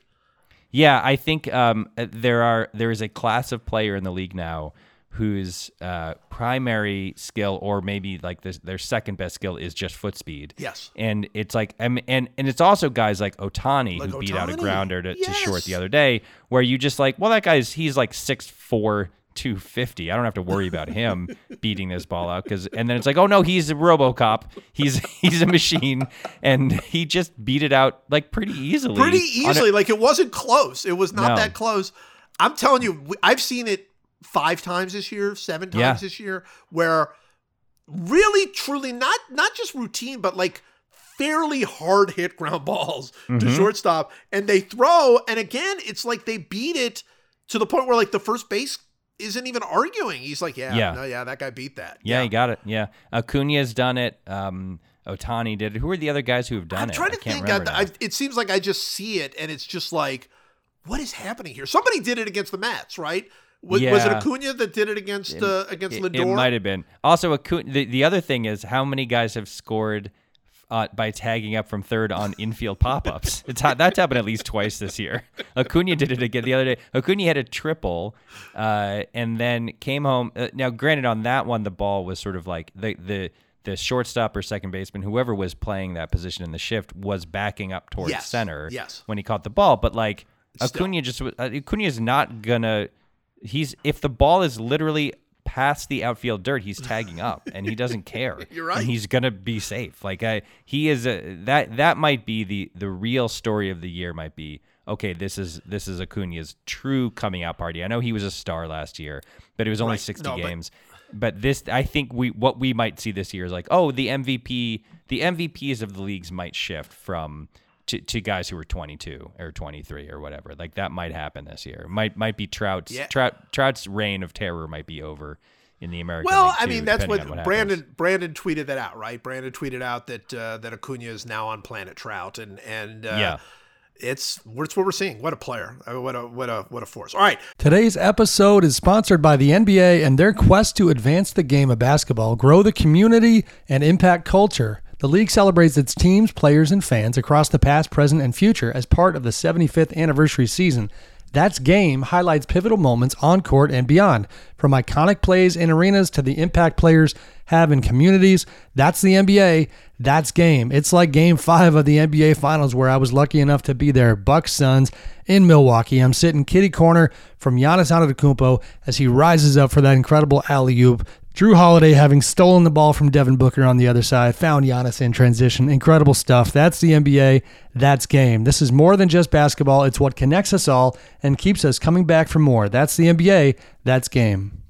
Yeah, I think um, uh, there are there is a class of player in the league now whose uh, primary skill, or maybe like this, their second best skill, is just foot speed. Yes. and it's like and and, and it's also guys like Ohtani Like who beat out a grounder to, to short the other day, where you just like, well, that guy's he's like six four. 250. I don't have to worry about him beating this ball out because, and then it's like, oh no, he's a RoboCop. He's he's a machine, and he just beat it out like pretty easily. Pretty on a- easily. like it wasn't close. It was not No. that close. I'm telling you, I've seen it five times this year, seven times Yeah. this year, where really, truly, not not just routine, but like fairly hard hit ground balls to Mm-hmm. shortstop, and they throw, and again, it's like they beat it to the point where like the first base isn't even arguing. He's like, yeah, Yeah. no, yeah, that guy beat that. Yeah, he got it. Yeah, Acuna's done it. Um, Ohtani did it. Who are the other guys who have done it? I'm it? trying to think. I. I, it seems like I just see it, and it's just like, what is happening here? Somebody did it against the Mets, right? Was, was it Yeah. Acuna that did it against uh, against It- Lindor? It might have been. Also, Acuna, the, the other thing is how many guys have scored uh, by tagging up from third on infield pop-ups. It's ha- that's happened at least twice this year. Acuna did it again the other day. Acuna had a triple, uh, and then came home. Uh, now, granted, on that one, the ball was sort of like the the the shortstop or second baseman, whoever was playing that position in the shift, was backing up towards Yes, center. yes. when he caught the ball, but like Still. Acuna just uh, Acuna is not gonna. He's if the ball is literally past the outfield dirt, he's tagging up, and he doesn't care. You're right. And he's gonna be safe. Like I, he is a that that might be the the real story of the year. Might be okay. This is this is Acuna's true coming out party. I know he was a star last year, but it was only Right. sixty No, but- games. But this, I think we what we might see this year is like, oh, the MVP, the MVPs of the leagues might shift from to, to guys who are 22 or 23 or whatever. Like that might happen this year. Might might be Trout's Yeah. Trout Trout's reign of terror might be over in the American. Well, League, I too, mean, that's depending what, Brandon happens. Brandon tweeted that out, right? Brandon tweeted out that uh, that Acuna is now on Planet Trout, and and uh, Yeah. it's it's what we're seeing. What a player! Uh, What a what a what a force! All right, Today's episode is sponsored by the NBA and their quest to advance the game of basketball, grow the community, and impact culture. The league celebrates its teams, players, and fans across the past, present, and future as part of the 75th anniversary season. That's Game highlights pivotal moments on court and beyond, from iconic plays in arenas to the impact players have in communities. That's the NBA. That's Game. It's like Game 5 of the NBA Finals where I was lucky enough to be there. Bucks Suns in Milwaukee. I'm sitting kitty corner from Giannis Antetokounmpo as he rises up for that incredible alley-oop. Jrue Holiday having stolen the ball from Devin Booker on the other side, found Giannis in transition. Incredible stuff. That's the NBA. That's game. This is more than just basketball. It's what connects us all and keeps us coming back for more. That's the NBA. That's game.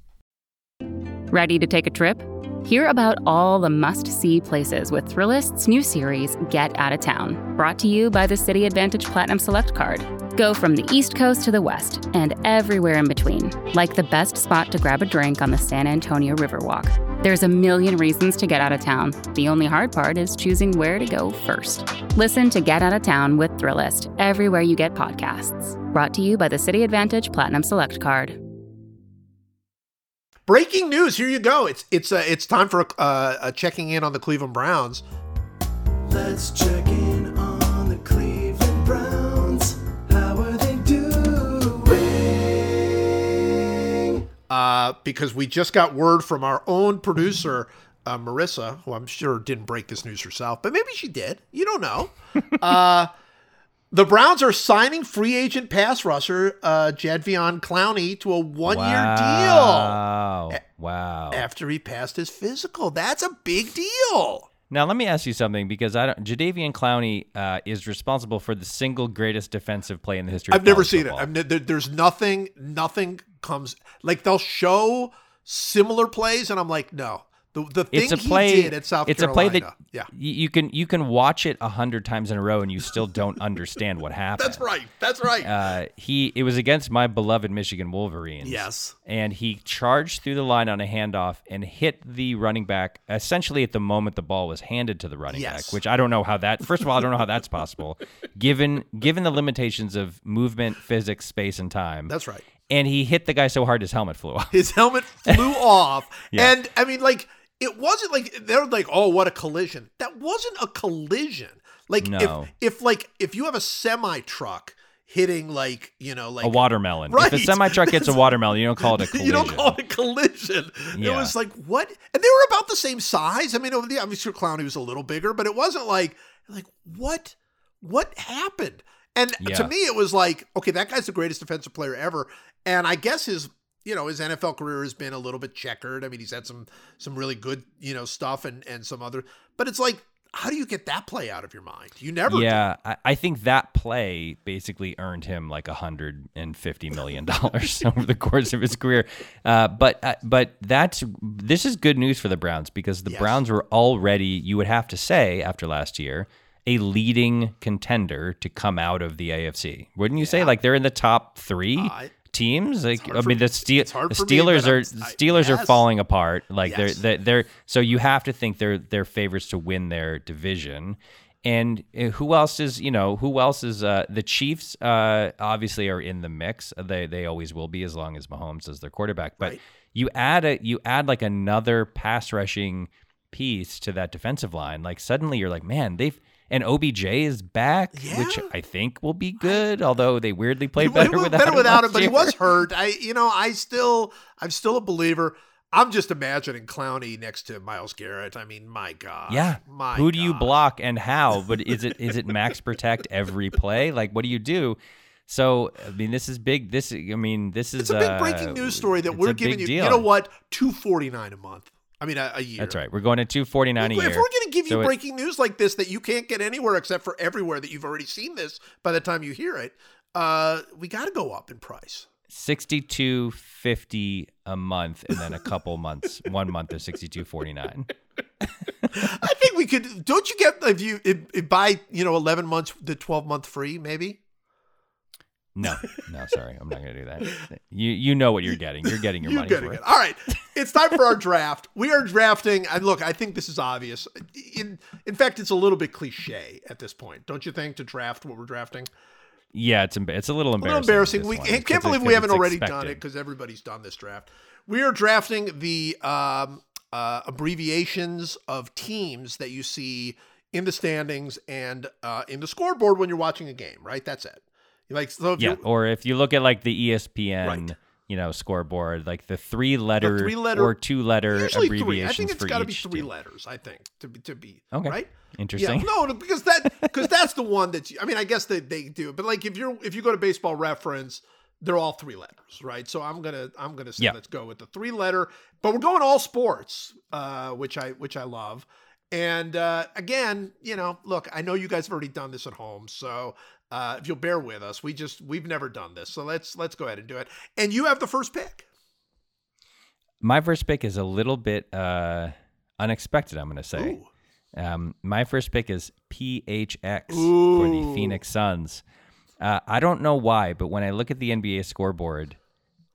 Ready to take a trip? Hear about all the must see places with Thrillist's new series, Get Out of Town, brought to you by the Citi AAdvantage Platinum Select Card. Go from the East Coast to the West and everywhere in between, like the best spot to grab a drink on the San Antonio Riverwalk. There's a million reasons to get out of town. The only hard part is choosing where to go first. Listen to Get Out of Town with Thrillist everywhere you get podcasts. Brought to you by the Citi AAdvantage Platinum Select Card. Breaking news! Here you go. It's it's uh, it's time for uh, a checking in on the Cleveland Browns. Let's check in uh, because we just got word from our own producer, uh, Marissa, who I'm sure didn't break this news herself, but maybe she did. You don't know. uh, the Browns are signing free agent pass rusher uh, Jadeveon Clowney to a one year deal. Wow. Wow. after he passed his physical. That's a big deal. Now let me ask you something because I don't. Jadeveon Clowney uh, is responsible for the single greatest defensive play in the history. of I've never seen football. it. Ne- there, there's nothing, nothing comes like they'll show similar plays, and I'm like, no. The, the thing it's a play. he did at South it's Carolina. a play that yeah. y- you can you can watch it a hundred times in a row and you still don't understand what happened. That's right. That's right. Uh, he it was against my beloved Michigan Wolverines. Yes. and he charged through the line on a handoff and hit the running back essentially at the moment the ball was handed to the running Yes. back. Which I don't know how that. First of all, I don't know how that's possible, given given the limitations of movement, physics, space, and time. That's right. and he hit the guy so hard his helmet flew off. His helmet flew off, Yeah. and I mean, like it wasn't like they're like, oh, what a collision. That wasn't a collision. Like No. if if like if you have a semi truck hitting like you know like a watermelon. Right. If a semi truck hits a watermelon, you don't call it a collision. You don't call it a collision. It was like what? And they were about the same size. I mean, over the obviously Clowney was a little bigger, but it wasn't like like what what happened? And Yeah. to me, it was like okay, that guy's the greatest defensive player ever. And I guess his you know his NFL career has been a little bit checkered. I mean, he's had some some really good you know stuff and and some other, but it's like. How do you get that play out of your mind? You never. Yeah, I, I think that play basically earned him like a hundred and fifty million dollars over the course of his career. Uh, but uh, but that's this is good news for the Browns because the Yes. Browns were already, you would have to say, after last year, a leading contender to come out of the AFC. Wouldn't you say? Like they're in the top three. I- Teams like I mean the, Steel, it's the for me, Steelers are I'm- the I- Steelers are falling apart. Like Yes. they're, they're they're so you have to think they're they're favorites to win their division. And uh, who else is you know who else is uh, the Chiefs uh, obviously are in the mix. They they always will be as long as Mahomes is their quarterback. But Right. you add a you add like another pass rushing piece to that defensive line like suddenly you're like man they've and OBJ is back which I think will be good although they weirdly played better without better him without him, but he was hurt. I, you know, I still, I'm still a believer. I'm just imagining Clowney next to Myles Garrett. I mean, my God. Yeah. My Who do you block and how? But is it is it max protect every play? Like what do you do? So I mean, this is big. This I mean, this is It's a big uh, breaking news story that we're giving you. Deal. You know what? Two forty nine a month. I mean, a, a year. That's right. We're going to two forty nine a year. If we're going to give you So it- breaking news like this that you can't get anywhere except for everywhere that you've already seen this by the time you hear it, uh, we got to go up in price. sixty two fifty a month, and then a couple months, one month is sixty two forty nine. I think we could. Don't you get if you if, if buy you know eleven months the twelve month free maybe? No, no, sorry, I'm not going to do that. You you know what you're getting. You're getting your You're money getting for it. All right. It's time for our draft. We are drafting, and look, I think this is obvious. In in fact, it's a little bit cliche at this point, don't you think, to draft what we're drafting? Yeah, it's it's a little A little embarrassing. embarrassing. We one, can't believe we haven't already done it because everybody's done this draft. We are drafting the um, uh, abbreviations of teams that you see in the standings and uh, in the scoreboard when you're watching a game. Right? That's it. Like so. If Yeah, or if you look at like the ESPN, Right. you know, scoreboard, like the three letter, three-letter- or two letter usually abbreviations three. I think it's got to be three team. letters. I think to be to be Okay. right. Interesting. Yeah, no, because that because that's the one that you, I mean, I guess they, they do, but like if you're if you go to Baseball Reference, they're all three letters, right? So I'm gonna I'm gonna say Yeah. let's go with the three letter, but we're going all sports, uh, which I which I love. And uh, again, you know, look, I know you guys have already done this at home, so uh, if you'll bear with us, we just we've never done this, so let's let's go ahead and do it. And you have the first pick. My first pick is a little bit uh, unexpected. I'm going to say. Um, my first pick is PHX for the Phoenix Suns. Uh, I don't know why, but when I look at the NBA scoreboard,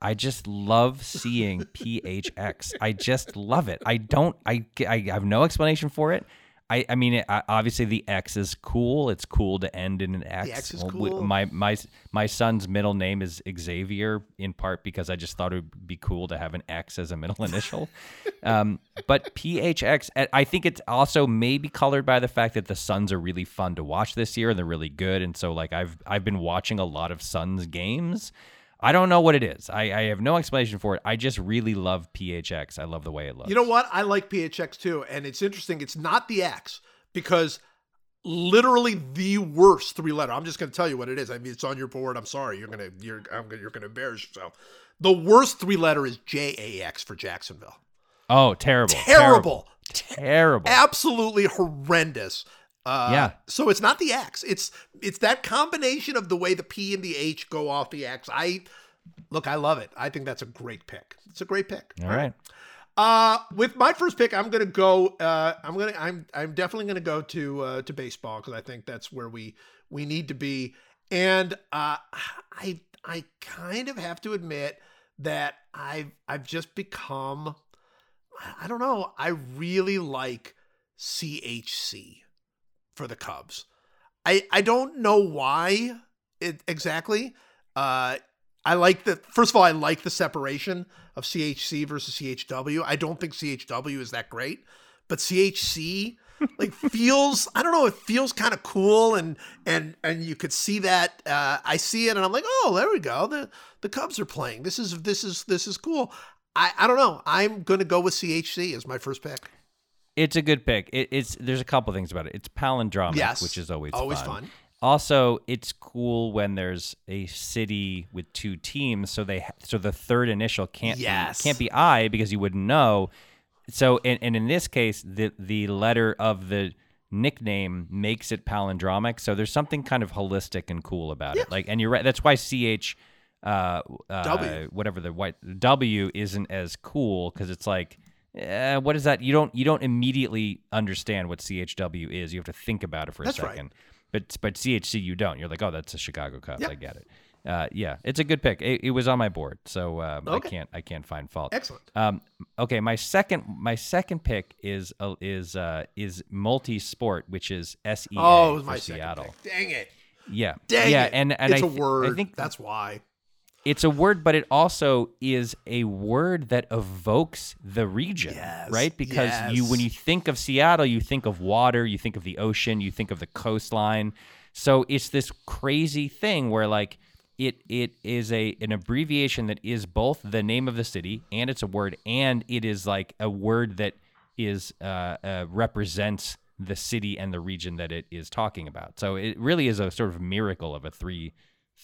I just love seeing PHX. I just love it. I don't. I, I have no explanation for it. I, I mean, it, I- obviously the X is cool. It's cool to end in an X. The X is cool. My my my son's middle name is Xavier, in part because I just thought it would be cool to have an X as a middle initial. um, but PHX, I think it's also maybe colored by the fact that the Suns are really fun to watch this year and they're really good. And so, like, I've I've been watching a lot of Suns games. I don't know what it is. I, I have no explanation for it. I just really love PHX. I love the way it looks. You know what? I like PHX too, and it's interesting. It's not the X because literally the worst three letter. I'm just going to tell you what it is. I mean, it's on your board. I'm sorry. You're gonna you're I'm gonna, you're going to embarrass yourself. The worst three letter is JAX for Jacksonville. Oh, terrible. Terrible. Terrible. Absolutely horrendous. Uh, Yeah. So it's not the X. It's it's that combination of the way the P and the H go off the X. I look. I love it. I think that's a great pick. It's a great pick. All right. Uh, with my first pick, I'm gonna go. Uh, I'm gonna. I'm. I'm definitely gonna go to uh, to baseball because I think that's where we we need to be. And uh, I I kind of have to admit that I've I've just become. I- I don't know. I really like CHC for the Cubs. I I don't know why it exactly. Uh, I like the first of all, I like the separation of CHC versus CHW. I don't think CHW is that great, but CHC like feels I don't know, it feels kind of cool and and and you could see that uh I see it and I'm like, "Oh, there we go. The the Cubs are playing. This is this is this is cool." I I don't know. I'm going to go with CHC as my first pick. It's a good pick. It, it's there's a couple things about it. It's palindromic, Yes. which is always Always fun. fun. Also, it's cool when there's a city with two teams, so they ha- so the third initial can't Yes. be, can't be I because you wouldn't know. So and, and in this case, the the letter of the nickname makes it palindromic. So there's something kind of holistic and cool about it. Like, and you're right. That's why ch uh, uh, W. whatever the white W isn't as cool because it's like. Uh, what is that? You don't you don't immediately understand what CHW is. You have to think about it for a That's right. second. But but CHC you don't. You're like, oh, that's a Chicago Cubs. Yep. I get it. Uh, yeah, it's a good pick. It, it was on my board, so um, I can't I can't find fault. Excellent. Um, okay, my second my second pick is uh, is uh, is multi sport, which is SEA Oh, it was for my second Seattle. pick. Dang it. Yeah, Dang yeah, it. and and it's I a th- word. I think that's why. It's a word, but it also is a word that evokes the region, Yes, right? Because you, when you think of Seattle, you think of water, you think of the ocean, you think of the coastline. So it's this crazy thing where like it it is a an abbreviation that is both the name of the city and it's a word, and it is like a word that is uh, uh, represents the city and the region that it is talking about. So it really is a sort of miracle of a three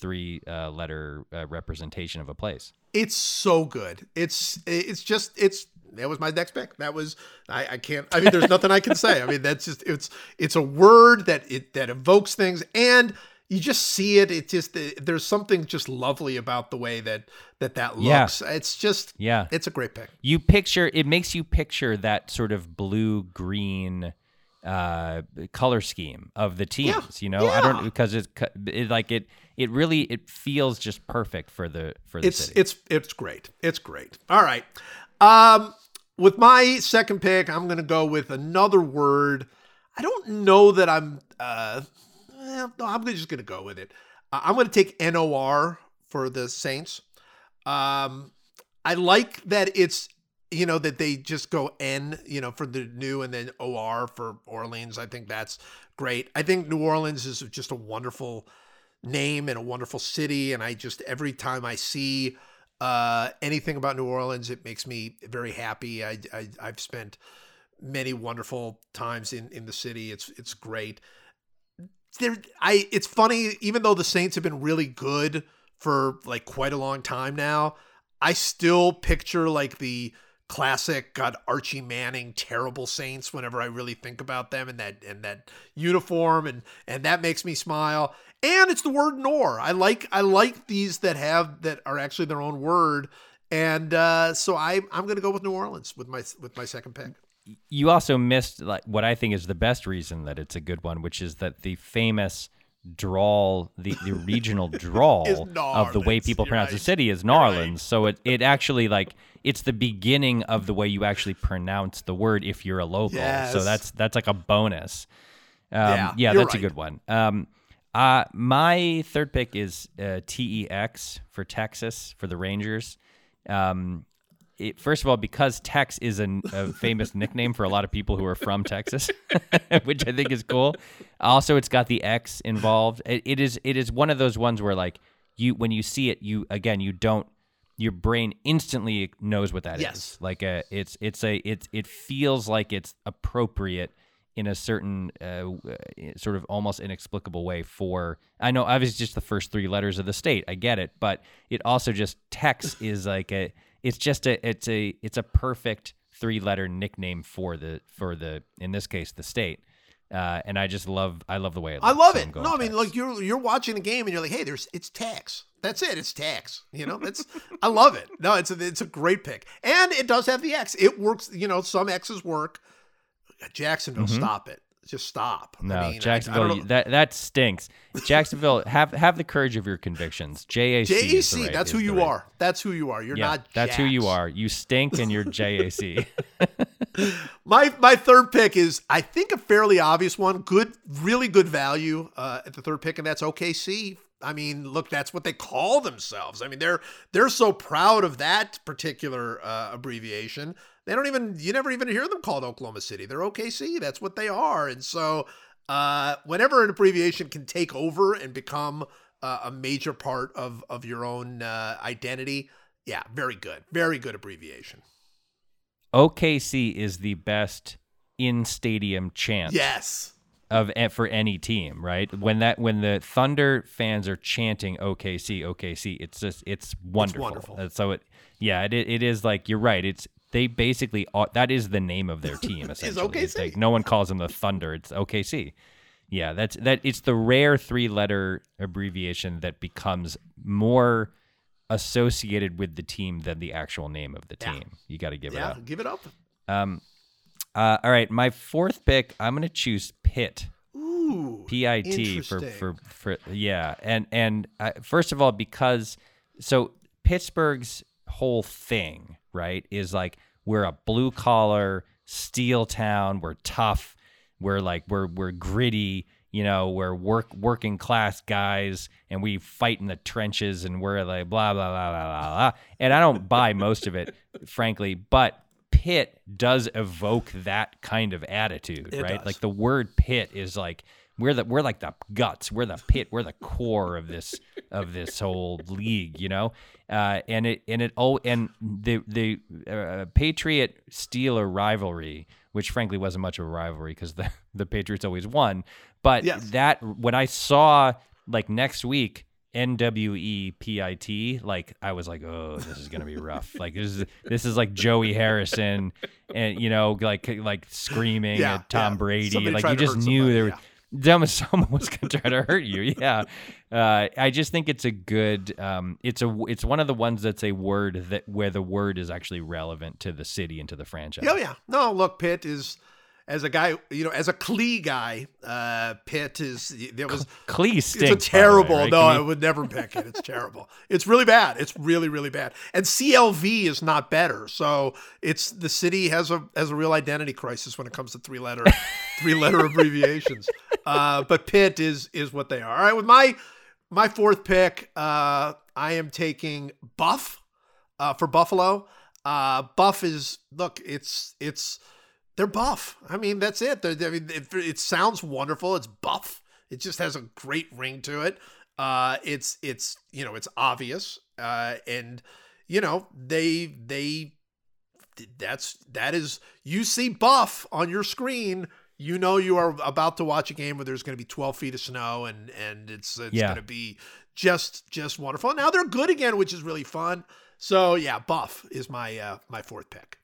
three uh, letter uh, representation of a place. It's so good. It's it's just it's that was my next pick. That was I, I can't I mean there's nothing I can say. I mean that's just it's it's a word that it that evokes things and you just see it. It just there's something just lovely about the way that that that Yeah. looks. It's just Yeah. it's a great pick. You picture it makes you picture that sort of blue green uh color scheme of the teams you know i don't because it's it, like it it really it feels just perfect for the for the it's city it's it's great. It's great. All right. Um with my second pick, I'm going to go with another word. I don't know that I'm uh eh, no, I'm just going to go with it. Uh, I'm going to take NOR for the Saints. Um I like that it's you know that they just go N, you know, for the new and then OR for Orleans. I think that's great. I think New Orleans is just a wonderful name and a wonderful city and I just every time I see uh anything about New Orleans it makes me very happy. I, I I've spent many wonderful times in in the city. It's it's great. There I it's funny even though the Saints have been really good for like quite a long time now. I still picture like the classic God Archie Manning terrible Saints whenever I really think about them and that and that uniform and and that makes me smile. And it's the word nor. I like I like these that have that are actually their own word. And uh, so I I'm gonna go with New Orleans with my with my second pick. you also missed like what I think is the best reason that it's a good one, which is that the famous drawl, the, the regional drawl of the way people you're pronounce the city is Narlands. right. So it, it actually like it's the beginning of the way you actually pronounce the word if you're a local. So that's that's like a bonus. Um, Yeah, yeah, that's a good one. Um, uh, my third pick is uh, TEX for Texas for the Rangers. Um, it, first of all, because Tex is an, a famous nickname for a lot of people who are from Texas, which I think is cool. Also, it's got the X involved. It, it is it is one of those ones where like you when you see it, you again you don't your brain instantly knows what that is. Yes. Like a it's it's a it's it feels like it's appropriate in a certain uh, uh, sort of almost inexplicable way for I know obviously just the first three letters of the state I get it but it also just Tex is like a it's just a it's a it's a perfect three letter nickname for the for the in this case the state uh, and I just love I love the way it I love so it. No, I mean, like you're you're watching a game and you're like, hey, there's it's tax. That's it. It's tax. You know, that's I love it. No, it's a it's a great pick, and it does have the X. It works. You know, some X's work. Jacksonville, stop it. Just stop. Mm-hmm. No, I mean, I- I Jacksonville. that that stinks. Jacksonville, have have the courage of your convictions. JAC. JAC. right- that's who you right- are. That's who you are. You're Yeah, not. that's who you are. You stink, and you're JAC. My my third pick is I think a fairly obvious one. Good, really good value uh, at the third pick, and that's OKC. I mean, look, that's what they call themselves. I mean, they're they're so proud of that particular uh, abbreviation. They don't even you never even hear them called Oklahoma City. They're OKC. That's what they are. And so, uh, whenever an abbreviation can take over and become uh, a major part of of your own uh, identity, yeah, very good, very good abbreviation. OKC is the best in stadium chant Yes. of for any team, right? When that when the Thunder fans are chanting OKC, OKC, it's just it's wonderful. wonderful. Uh, So it yeah, it it is like you're right. It's they basically are, that is the name of their team essentially. It's OKC. like no one calls them the Thunder. It's OKC. Yeah, that's that. It's the rare three-letter abbreviation that becomes more associated with the team than the actual name of the Yeah. team. You got to give it Yeah, up. give it up. Um, uh, all right, my fourth pick. I'm gonna choose Pitt. Ooh. P I T for for for yeah, and and uh, first of all, because so Pittsburgh's whole thing, right, is like we're a blue collar steel town. We're tough. We're like we're we're gritty. You know, we're work working class guys, and we fight in the trenches, and we're like blah blah blah blah blah. blah. And I don't buy most of it, frankly, but. pit does evoke that kind of attitude, It right? does. Like the word pit is like we're the we're like the guts, we're the pit, we're the core of this of this whole league, you know. Uh, and it and it oh and the the uh, Patriot Steeler rivalry, which frankly wasn't much of a rivalry because the the Patriots always won, but Yes. that when I saw like next week. NWEPIT, like I was like, oh, this is gonna be rough. like this is this is like Joey Harrison, and you know, like like screaming Yeah, at Tom yeah. Brady. Somebody like you just knew somebody, there. yeah. Dumb as someone was gonna try to hurt you. Yeah, uh, I just think it's a good. Um, it's a. It's one of the ones that's a word that where the word is actually relevant to the city and to the franchise. Oh yeah. No, look, Pitt is as a guy, you know, as a Clee guy, uh, Pitt is there was Clee it's a the way, terrible. right? no, I would never pick it. It's terrible. It's really bad. It's really really bad. And CLV is not better. So it's the city has a has a real identity crisis when it comes to three letter three letter abbreviations. Uh, but Pitt is is what they are. All right, with my my fourth pick, uh, I am taking Buff uh, for Buffalo. Uh, buff is look, it's it's they're buff. I mean, that's it. They're, I mean, it, it sounds wonderful. It's buff. It just has a great ring to it. Uh, it's it's you know it's obvious, uh, and you know they they that's that is you see buff on your screen. You know you are about to watch a game where there's going to be 12 feet of snow and and it's it's Yeah. going to be just just wonderful. Now they're good again, which is really fun. So yeah, Buff is my uh, my fourth pick.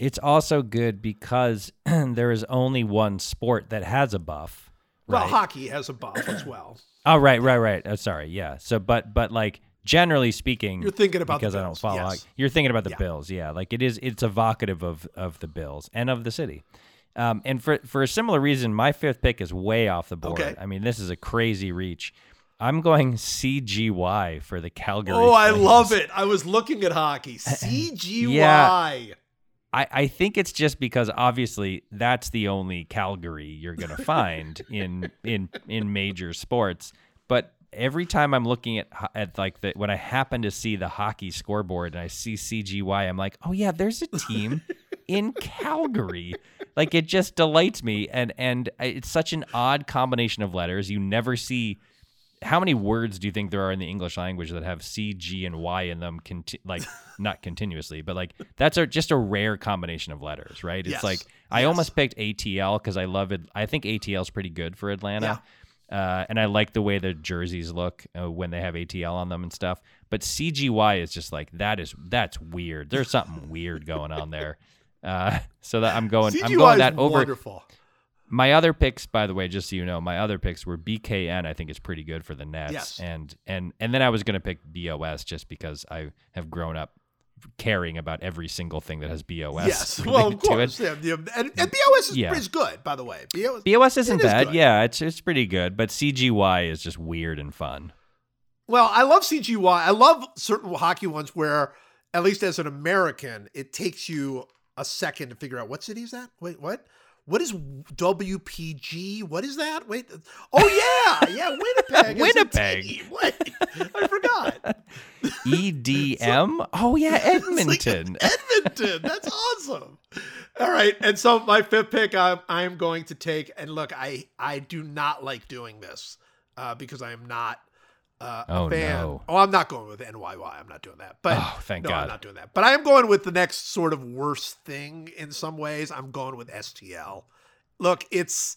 It's also good because there is only one sport that has a buff. Well, hockey has a buff as well. Oh, right, right, right. Oh, sorry. Yeah. So, but, but like generally speaking, You're thinking about the because I don't Bills, follow. yes. hockey, you're thinking about the Yeah. Bills. Yeah. Like it is. It's evocative of of the Bills and of the city. Um, and for for a similar reason, my fifth pick is way off the board. Okay. I mean, this is a crazy reach. I'm going CGY for the Calgary. Oh, I love it. I was looking at hockey. CGY. I, I think it's just because obviously that's the only Calgary you're gonna find in in in major sports. But every time I'm looking at at like the when I happen to see the hockey scoreboard and I see CGY, I'm like, oh yeah, there's a team in Calgary. Like it just delights me, and and uh, it's such an odd combination of letters. You never see how many words do you think there are in the English language that have C, G, and Y in them? Conti- like not continuously, but like that's a, just a rare combination of letters, right? It's Yes. like I Yes. almost picked ATL because I love it. I think ATL is pretty good for Atlanta, uh, and I like the way the jerseys look uh, when they have ATL on them and stuff. But CGY is just like that is that's weird. There's something weird going on there. Uh, so that I'm going, I'm going that over. wonderful. My other picks, by the way, just so you know, my other picks were BKN. I think is pretty good for the Nets, Yes. and and and then I was going to pick BOS just because I have grown up caring about every single thing that has BOS. Yes. Well, of related to it. course. Yeah, yeah. And, and BOS is, Yeah. is good, by the way. BOS, BOS isn't bad. good. Yeah, it's it's pretty good, but CGY is just weird and fun. Well, I love CGY. I love certain hockey ones where, at least as an American, it takes you a second to figure out what city is that. Wait, what? What is WPG? What is that? Wait. Oh yeah, yeah, Winnipeg. Winnipeg. Wait, I forgot. EDM. oh yeah, It's like Edmonton. Edmonton. That's awesome. All right, and so my fifth pick, I'm I'm going to take. And look, I I do not like doing this uh, because I am not uh, Oh, fan. no. Oh, I'm not going with NYY. I'm not doing that. But Oh, thank no, I'm not doing that. But I am going with the next sort of worst thing in some ways. I'm going with STL. Look, it's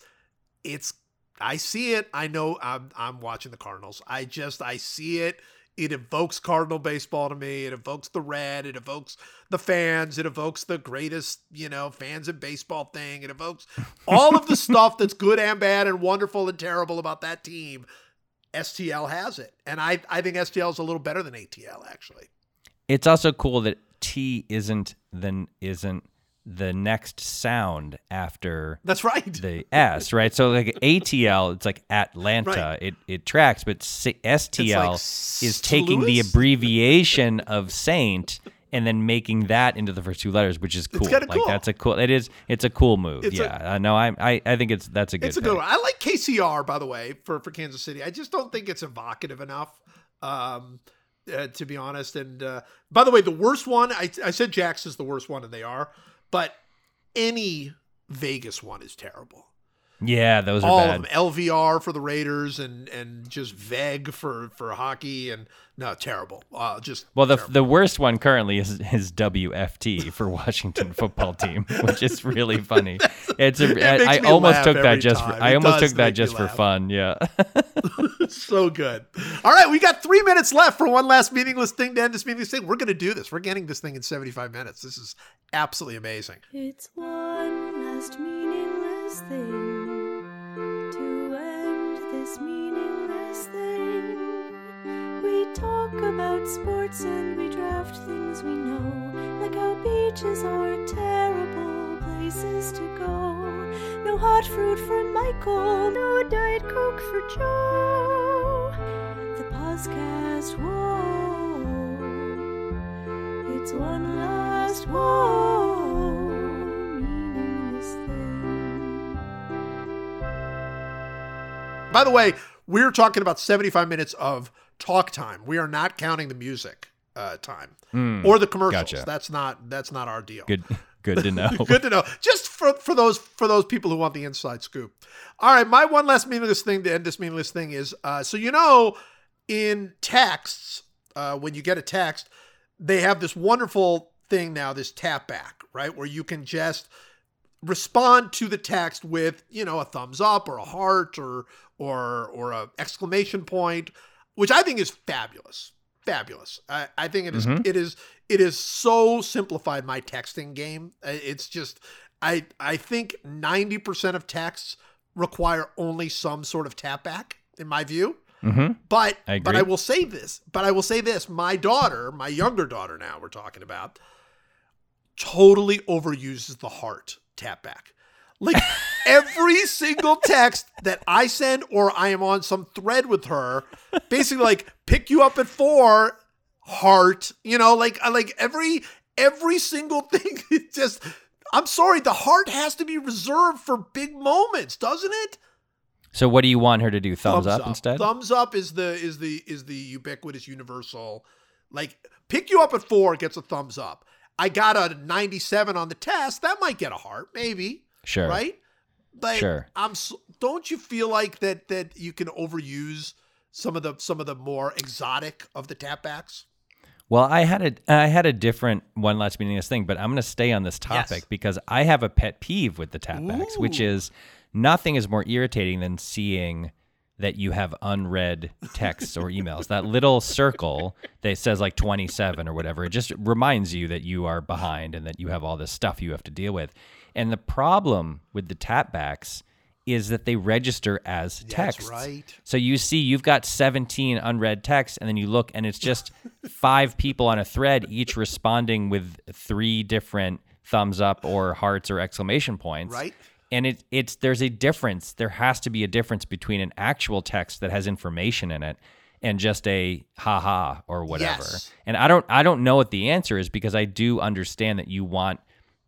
it's I see it. I know I'm I'm watching the Cardinals. I just I see it. It evokes Cardinal baseball to me. It evokes the red. It evokes the fans. It evokes the greatest, you know, fans in baseball thing. It evokes all of the stuff that's good and bad and wonderful and terrible about that team. STL has it. And I, I think STL is a little better than ATL, actually. It's also cool that T isn't then isn't the next sound after That's right. the S, right? So like ATL, it's like Atlanta. Right. It it tracks, but STL It's is taking the abbreviation of Saint and then making that into the first two letters, which is cool. like cool. that's a cool. It is. It's a cool move. It's a- yeah, I know. I, I I think it's that's a good. It's a good one. I like KCR, by the way, for, for Kansas City. I just don't think it's evocative enough, um, uh, to be honest. And uh, by the way, the worst one, I, I said Jax is the worst one, and they are, but any Vegas one is terrible. Yeah, those are All of them. LVR for the Raiders and and just VEG for, for hockey. And no, terrible. Uh, just Well, the terrible. the worst one currently is is WFT for Washington Football Team, which is really funny. It's a, It I, I almost took that just for. I almost took that just for fun. Yeah. so good. All right, we got three minutes left for one last meaningless thing to end this meaningless thing. We're going to do this. We're getting this thing in 75 minutes. This is absolutely amazing. It's one last meaningless thing to end this meaningless thing. We talk about sports and we draft things we know, like how beaches are terrible places to go. No hot fruit for Michael, no Diet Coke for Joe. The podcast, whoa. It's one last whoa By the way, we're talking about 75 minutes of talk time. We are not counting the music uh, time or the commercials. gotcha. That's not that's not our deal. Good good to know. Good to know. Just for for those for those people who want the inside scoop. All right, my one last meaningless thing to end this meaningless thing is uh, so you know in texts uh, when you get a text they have this wonderful thing now this tap back right where you can just respond to the text with you know a thumbs up or a heart or or or a exclamation point which I think is fabulous. Fabulous. I, I think it is, it is it is so simplified my texting game. It's just I I think 90% of texts require only some sort of tap back in my view. Mm-hmm. But I but. I will say this. But I will say this. My daughter, my younger daughter now we're talking about, totally overuses the heart tap back. Like every single text that I send or I am on some thread with her, basically like pick you up at four, heart, you know, like like every every single thing it just I'm sorry, the heart has to be reserved for big moments, doesn't it? So what do you want her to do? Thumbs, up, instead? Thumbs up is the is the is the ubiquitous universal. Like pick you up at four gets a thumbs up. I got a 97 on the test. That might get a heart, maybe. Sure. Right. But Sure. I'm. Don't you feel like that that you can overuse some of the some of the more exotic of the tapbacks? Well, I had a I had a different one last meeting this thing, but I'm going to stay on this topic Yes. because I have a pet peeve with the tapbacks, which is nothing is more irritating than seeing that you have unread texts or emails. that little circle that says like 27 or whatever, it just reminds you that you are behind and that you have all this stuff you have to deal with. And the problem with the tapbacks is that they register as text. right. So you see, you've got 17 unread texts, and then you look, and it's just five people on a thread, each responding with three different thumbs up or hearts or exclamation points. Right. And it, it's there's a difference. There has to be a difference between an actual text that has information in it and just a haha or whatever. Yes. And I don't I don't know what the answer is because I do understand that you want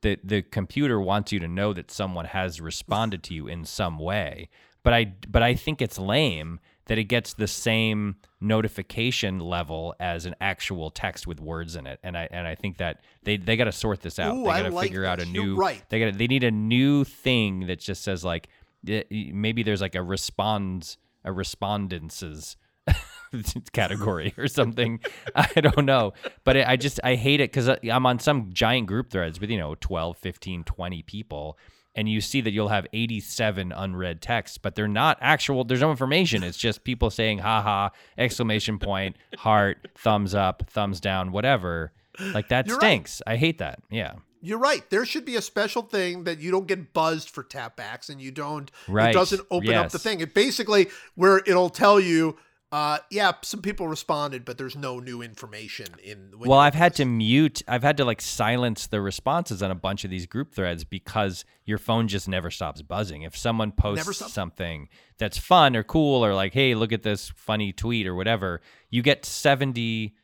the the computer wants you to know that someone has responded to you in some way. But I but I think it's lame that it gets the same notification level as an actual text with words in it. And I and I think that they they got to sort this out. Ooh, they got to like figure out a. You're new right. they got they need a new thing that just says like eh, maybe there's like a responds a respondences category or something. I don't know. But I I just, I hate it because I'm on some giant group threads with, you know, 12, 15, 20 people. And you see that you'll have 87 unread texts, but they're not actual, there's no information. It's just people saying, haha, exclamation point, heart, thumbs up, thumbs down, whatever. Like that You're right. stinks. I hate that. Yeah. You're right. There should be a special thing that you don't get buzzed for tapbacks and you don't Right. it doesn't open up the thing. It basically where it'll tell you uh yeah, some people responded, but there's no new information in Well, I've had to mute, I've had to like silence the responses on a bunch of these group threads because your phone just never stops buzzing. If someone posts something that's fun or cool or like, hey, look at this funny tweet or whatever, you get 70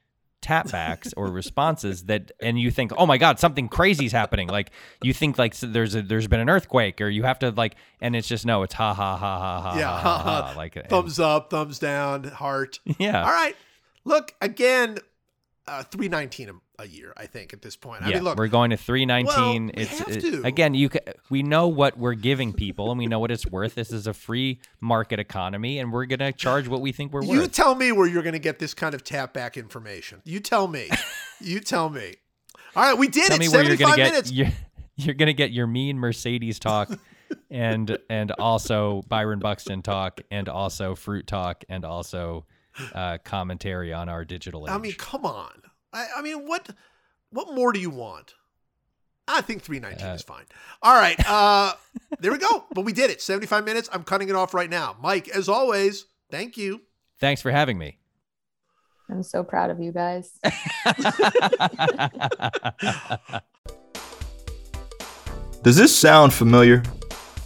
tapbacks or responses that and you think oh my god something crazy's happening like you think like so there's a there's been an earthquake or you have to like and it's just no it's ha ha ha ha ha Yeah, ha, ha, ha, like and- thumbs up, thumbs down, heart. yeah All right. Look, again, uh 319 a, a year, I think at this point. I yeah, mean, look, we're going to 319. Well, we it's have it- to. again, you ca- we know what we're giving people and we know what it's worth. This is a free market economy and we're going to charge what we think we're worth you tell me where you're going to get this kind of tap back information. You tell me. you tell me. All right, we did Tell it. me where you're 75 going to get minutes. your, you're going to get your Yermín Mercedes talk and and also Byron Buxton talk and also fruit talk and also uh, commentary on our digital age. I mean, come on. I, I mean, what what more do you want? I think 319 Uh, is fine. All right. Uh there we go. But we did it. 75 minutes. I'm cutting it off right now. Mike, as always, thank you. Thanks for having me. I'm so proud of you guys. Does this sound familiar?